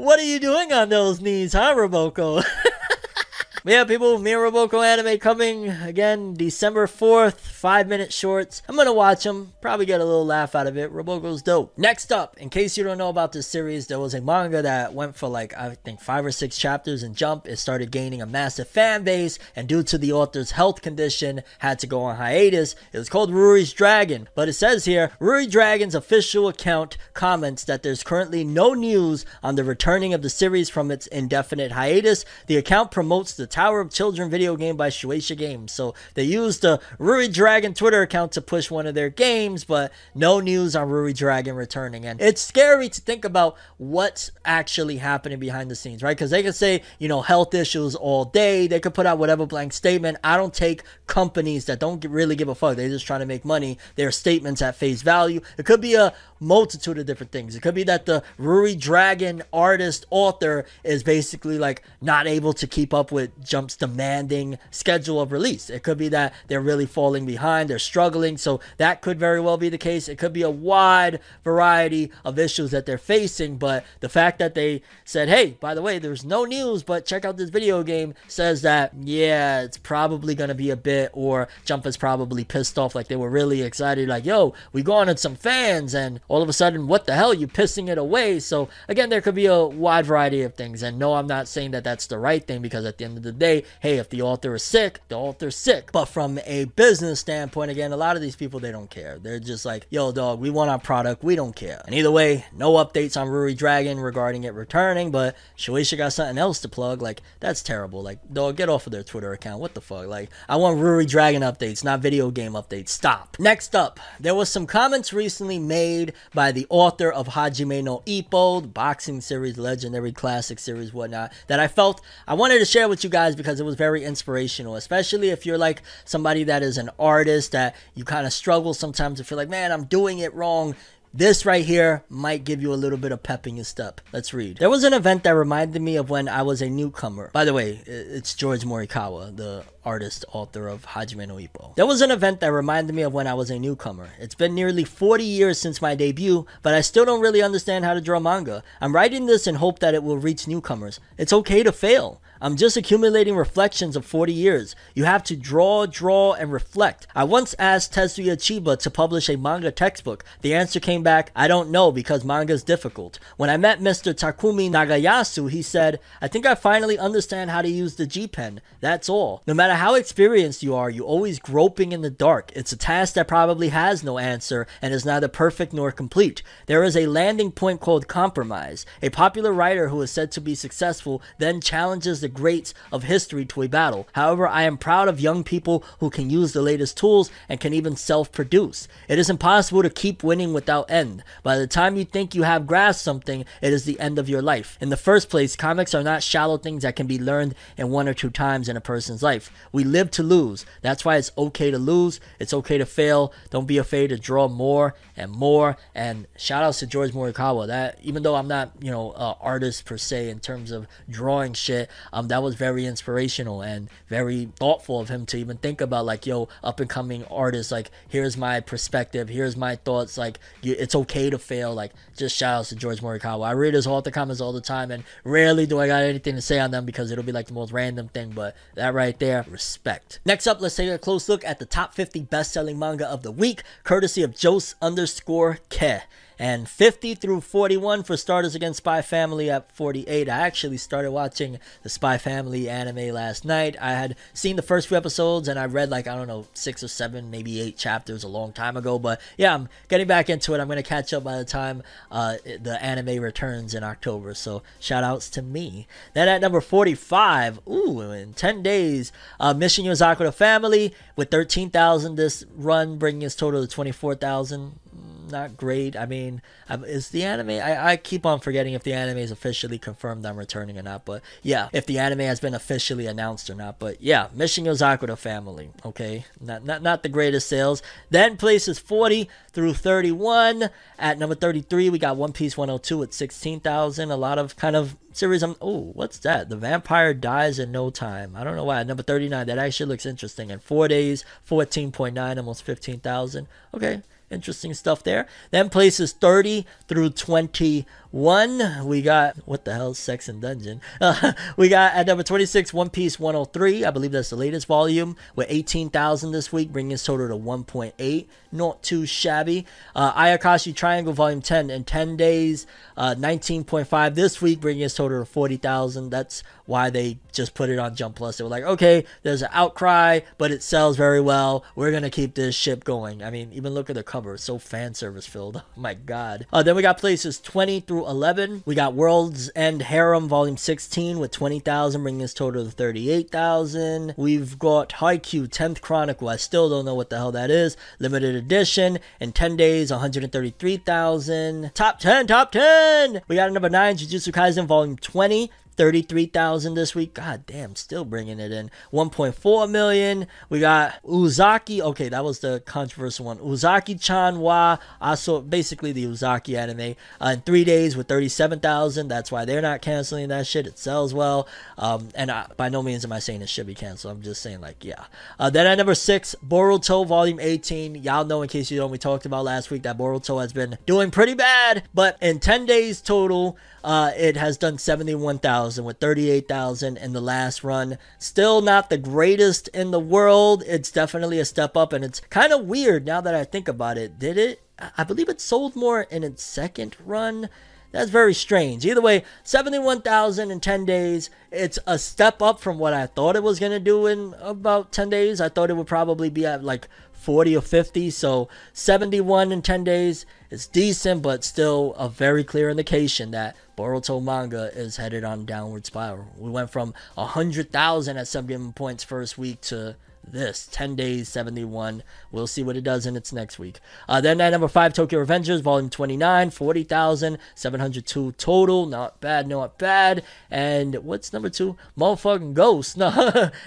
A: what are you doing on those knees, huh, Roboco? Yeah, people, Mira Roboco anime coming again December 4th, five minute shorts. I'm gonna watch them, probably get a little laugh out of it. Roboco's dope. Next up, in case you don't know about this series, there was a manga that went for like, I think, five or six chapters in Jump. It started gaining a massive fan base, and due to the author's health condition, had to go on hiatus. It was called Ruri's Dragon, but it says here Ruri Dragon's official account comments that there's currently no news on the returning of the series from its indefinite hiatus. The account promotes the Tower of Children video game by Shueisha Games. So they used the Ruri Dragon Twitter account to push one of their games, but no news on Ruri Dragon returning. And it's scary to think about what's actually happening behind the scenes, right? Because they could say, you know, health issues all day. They could put out whatever blank statement. I don't take companies that don't really give a fuck. They're just trying to make money. Their statements at face value. It could be a multitude of different things. It could be that the Ruri Dragon artist author is basically like not able to keep up with Jump's demanding schedule of release. It could be that they're really falling behind, they're struggling. So that could very well be the case. It could be a wide variety of issues that they're facing. But the fact that they said, hey, by the way, there's no news, but check out this video game says that, yeah, it's probably going to be a bit, or Jump is probably pissed off. Like they were really excited, like, yo, we go on some fans, and all of a sudden, what the hell, you pissing it away. So again, there could be a wide variety of things. And no, I'm not saying that that's the right thing because at the end of the day, hey, if the author is sick, the author's sick. But from a business standpoint, again, a lot of these people, they don't care. They're just like, yo, dog, we want our product. We don't care. And either way, no updates on Ruri Dragon regarding it returning, but Shueisha got something else to plug. Like, that's terrible. Like, dog, get off of their Twitter account. What the fuck? Like, I want Ruri Dragon updates, not video game updates. Stop. Next up, there was some comments recently made by the author of Hajime no Ippo, the boxing series, legendary classic series, whatnot, that I felt I wanted to share with you guys because it was very inspirational, especially if you're like somebody that is an artist that you kind of struggle sometimes to feel like, man, I'm doing it wrong. This right here might give you a little bit of pep in your step. Let's read. There was an event that reminded me of when I was a newcomer. By the way, it's George Morikawa, the artist, author of Hajime no Ippo. There was an event that reminded me of when I was a newcomer. It's been nearly 40 years since my debut, but I still don't really understand how to draw manga. I'm writing this in hope that it will reach newcomers. It's okay to fail. I'm just accumulating reflections of 40 years. You have to draw, draw, and reflect. I once asked Tetsuya Chiba to publish a manga textbook. The answer came back, I don't know because manga is difficult. When I met Mr. Takumi Nagayasu, he said, I think I finally understand how to use the G pen. That's all. No matter how experienced you are, you're always groping in the dark. It's a task that probably has no answer and is neither perfect nor complete. There is a landing point called compromise. A popular writer who is said to be successful then challenges the greats of history to a battle. However, I am proud of young people who can use the latest tools and can even self produce. It is impossible to keep winning without end. By the time you think you have grasped something, it is the end of your life. In the first place, comics are not shallow things that can be learned in one or two times in a person's life. We live to lose. That's why it's okay to lose. It's okay to fail. Don't be afraid to draw more and more. And shout outs to George Morikawa. That even though I'm not, you know, an artist per se in terms of drawing shit, um, that was very inspirational and very thoughtful of him to even think about like, yo, up and coming artists. Like, here's my perspective. Here's my thoughts. Like, you, it's okay to fail. Like, just shout outs to George Morikawa. I read his author comments all the time, and rarely do I got anything to say on them because it'll be like the most random thing. But that right there, respect. Next up, let's take a close look at the top 50 best-selling manga of the week, courtesy of Jose underscore Ke and 50 through 41 for starters against Spy Family at 48. I actually started watching the Spy Family anime last night. I had seen the first few episodes and I read like I don't know six or seven, maybe eight chapters a long time ago. But yeah, I'm getting back into it. I'm gonna catch up by the time uh, the anime returns in October. So shout outs to me. Then at number 45, ooh, in 10 days, uh, Mission Yozakura Family with 13,000 this run, bringing its total to 24,000 not great. I mean, um, is the anime? I, I keep on forgetting if the anime is officially confirmed I'm returning or not. But yeah, if the anime has been officially announced or not. But yeah, Mission Yozakura family. Okay, not not not the greatest sales. Then places 40 through 31. At number 33, we got One Piece 102 with 16,000. A lot of kind of series. I'm oh, what's that? The vampire dies in no time. I don't know why. At number 39, that actually looks interesting. In four days, 14.9, almost 15,000. Okay interesting stuff there. Then places 30 through 21. We got, what the hell, Sex and Dungeon. Uh, we got at number 26, One Piece 103. I believe that's the latest volume with 18,000 this week, bringing its total to 1.8. Not too shabby. Uh, Ayakashi Triangle Volume 10 in 10 days, uh, 19.5 this week, bringing its total to 40,000. That's why they just put it on Jump Plus. They were like, okay, there's an outcry, but it sells very well. We're going to keep this ship going. I mean, even look at the cover. It's so fan service filled. Oh my God. Uh, then we got places 20 through 11. We got World's End Harem Volume 16 with 20,000, bringing its total to 38,000. We've got Haikyuu 10th Chronicle. I still don't know what the hell that is. Limited edition in 10 days, 133,000. Top 10, top 10. We got number 9, Jujutsu Kaisen Volume 20. 33,000 this week. God damn, still bringing it in. 1.4 million. We got Uzaki. Okay, that was the controversial one. Uzaki chan wa also basically the Uzaki anime. Uh, in three days with 37,000. That's why they're not canceling that shit. It sells well. Um, and I, by no means am I saying it should be canceled. I'm just saying, like, yeah. Uh, then at number six, Boruto Volume 18. Y'all know, in case you don't, we talked about last week that Boruto has been doing pretty bad. But in 10 days total, uh, it has done 71,000 with 38,000 in the last run. Still not the greatest in the world. It's definitely a step up, and it's kind of weird now that I think about it. Did it? I believe it sold more in its second run. That's very strange. Either way, 71,000 in 10 days. It's a step up from what I thought it was going to do in about 10 days. I thought it would probably be at like 40 or 50. So 71 in 10 days is decent, but still a very clear indication that Boruto manga is headed on downward spiral. We went from 100,000 at 71 points first week to this. 10 days 71 we'll see what it does in its next week. Uh, then at number 5 tokyo revengers volume 29 40702 total. Not bad not bad. And what's number 2 motherfucking ghost. No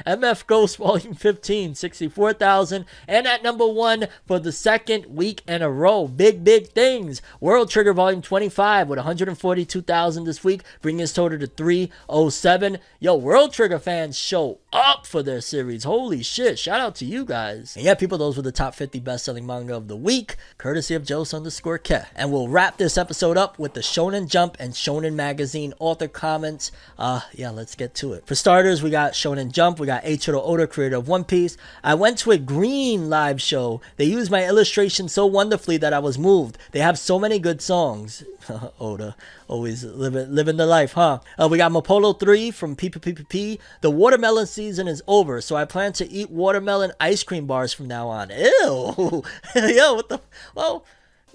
A: mf ghost volume 15 64000 and at number 1 for the second week in a row big big things. World trigger volume 25 with 142000 this week bringing its total to 307 yo world trigger fans show up for their series. Holy shit shit. Shout out to you guys. And yeah, people, those were the top 50 best selling manga of the week, courtesy of Jose underscore Ke. And we'll wrap this episode up with the Shonen Jump and Shonen Magazine author comments. Uh, yeah, let's get to it. For starters, we got Shonen Jump. We got Eiichiro Oda, creator of One Piece. I went to a green live show. They used my illustration so wonderfully that I was moved. They have so many good songs. Oda, always living living the life, huh? Uh, we got Mapollo 3 from PPPP. The watermelon season is over, so I plan to eat watermelon ice cream bars from now on. Ew. Yo, what the? Well,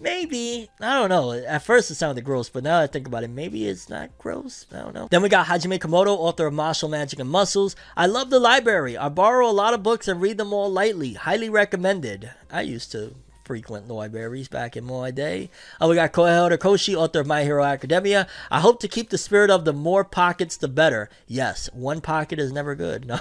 A: maybe I don't know. At first it sounded gross, but now I think about it, maybe it's not gross. I don't know. Then we got Hajime Komoto, author of Mashle Magic and Muscles. I love the library. I borrow a lot of books and read them all lightly. Highly recommended. I used to frequent libraries back in my day. Uh, we got Kohei Horikoshi, author of My Hero Academia. I hope to keep the spirit of the more pockets, the better. Yes, one pocket is never good. No.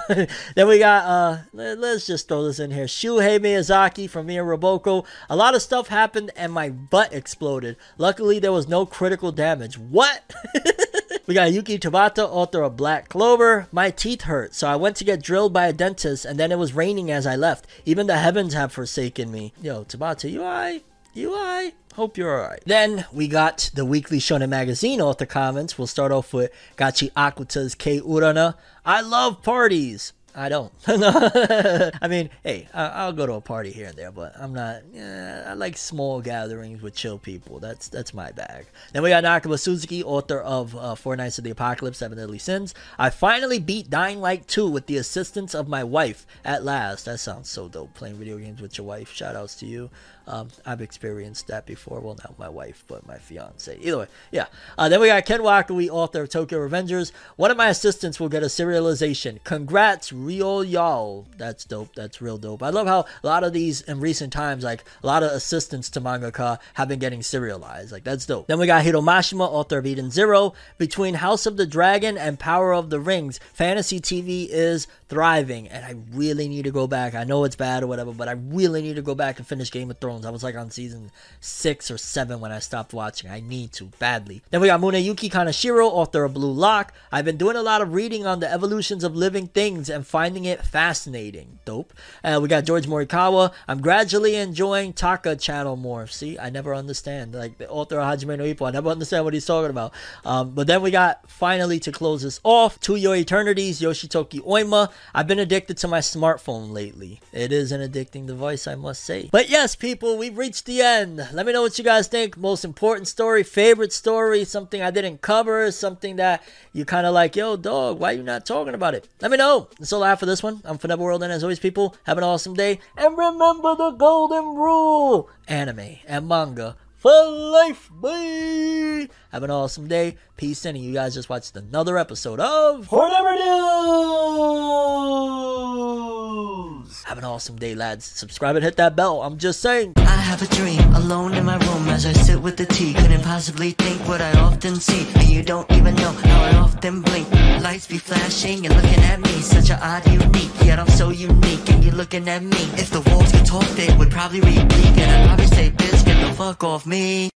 A: then we got, uh, let, us just throw this in here. Shuhei Miyazaki from Mia. A lot of stuff happened and my butt exploded. Luckily, there was no critical damage. What? We got Yuki Tabata, author of Black Clover. My teeth hurt, so I went to get drilled by a dentist, and then it was raining as I left. Even the heavens have forsaken me. Yo, Tabata, you alright? You alright? Hope you're alright. Then we got the weekly Shonen Magazine author comments. We'll start off with Gachi Akuta's Kei Urana. I love parties. I don't. I mean, hey, I- will go to a party here and there, but I'm not. Eh, I like small gatherings with chill people. That's that's my bag. Then we got Nakaba Suzuki, author of uh, Four Knights of the Apocalypse, Seven Deadly Sins. I finally beat Dying Light 2 with the assistance of my wife at last. That sounds so dope. Playing video games with your wife. Shout outs to you. Um, I've experienced that before. Well, not my wife, but my fiance. Either way, yeah. Uh, then we got Ken Wakui, author of Tokyo Revengers. One of my assistants will get a serialization. Congrats, real y'all. That's dope. That's real dope. I love how a lot of these in recent times, like a lot of assistants to mangaka have been getting serialized. Like that's dope. Then we got Hiro Mashima, author of Eden Zero. Between House of the Dragon and Power of the Rings, fantasy TV is thriving, and I really need to go back. I know it's bad or whatever, but I really need to go back and finish Game of Thrones. I was like on season six or seven when I stopped watching. I need to badly. Then we got Muneyuki Kaneshiro, author of Blue Lock. I've been doing a lot of reading on the evolutions of living things and finding it fascinating. Dope. Uh, we got George Morikawa. I'm gradually enjoying Taka channel more. See, I never understand. Like the author of Hajime no Ippo, I never understand what he's talking about. Um, but then we got finally to close this off, To Your Eternity's, Yoshitoki Oima. I've been addicted to my smartphone lately. It is an addicting device, I must say. But yes, people, we've reached the end. Let me know what you guys think. Most important story, favorite story, something I didn't cover, something that you kind of like, yo, dog, why you not talking about it? Let me know. That's I for this one. I'm Finebo World, and as always, people, have an awesome day. And remember the golden rule anime and manga for life, boy. Have an awesome day. Peace and you guys just watched another episode of Forever News. Have an awesome day, lads. Subscribe and hit that bell. I'm just saying.
C: I have a dream alone in my room as I sit with the tea. Couldn't possibly think what I often see. And you don't even know how I often blink. Lights be flashing and looking at me. Such an odd, unique, yet I'm so unique. And you're looking at me. If the walls could talk, they would probably repeat. And I'd probably say, bitch, get the fuck off me.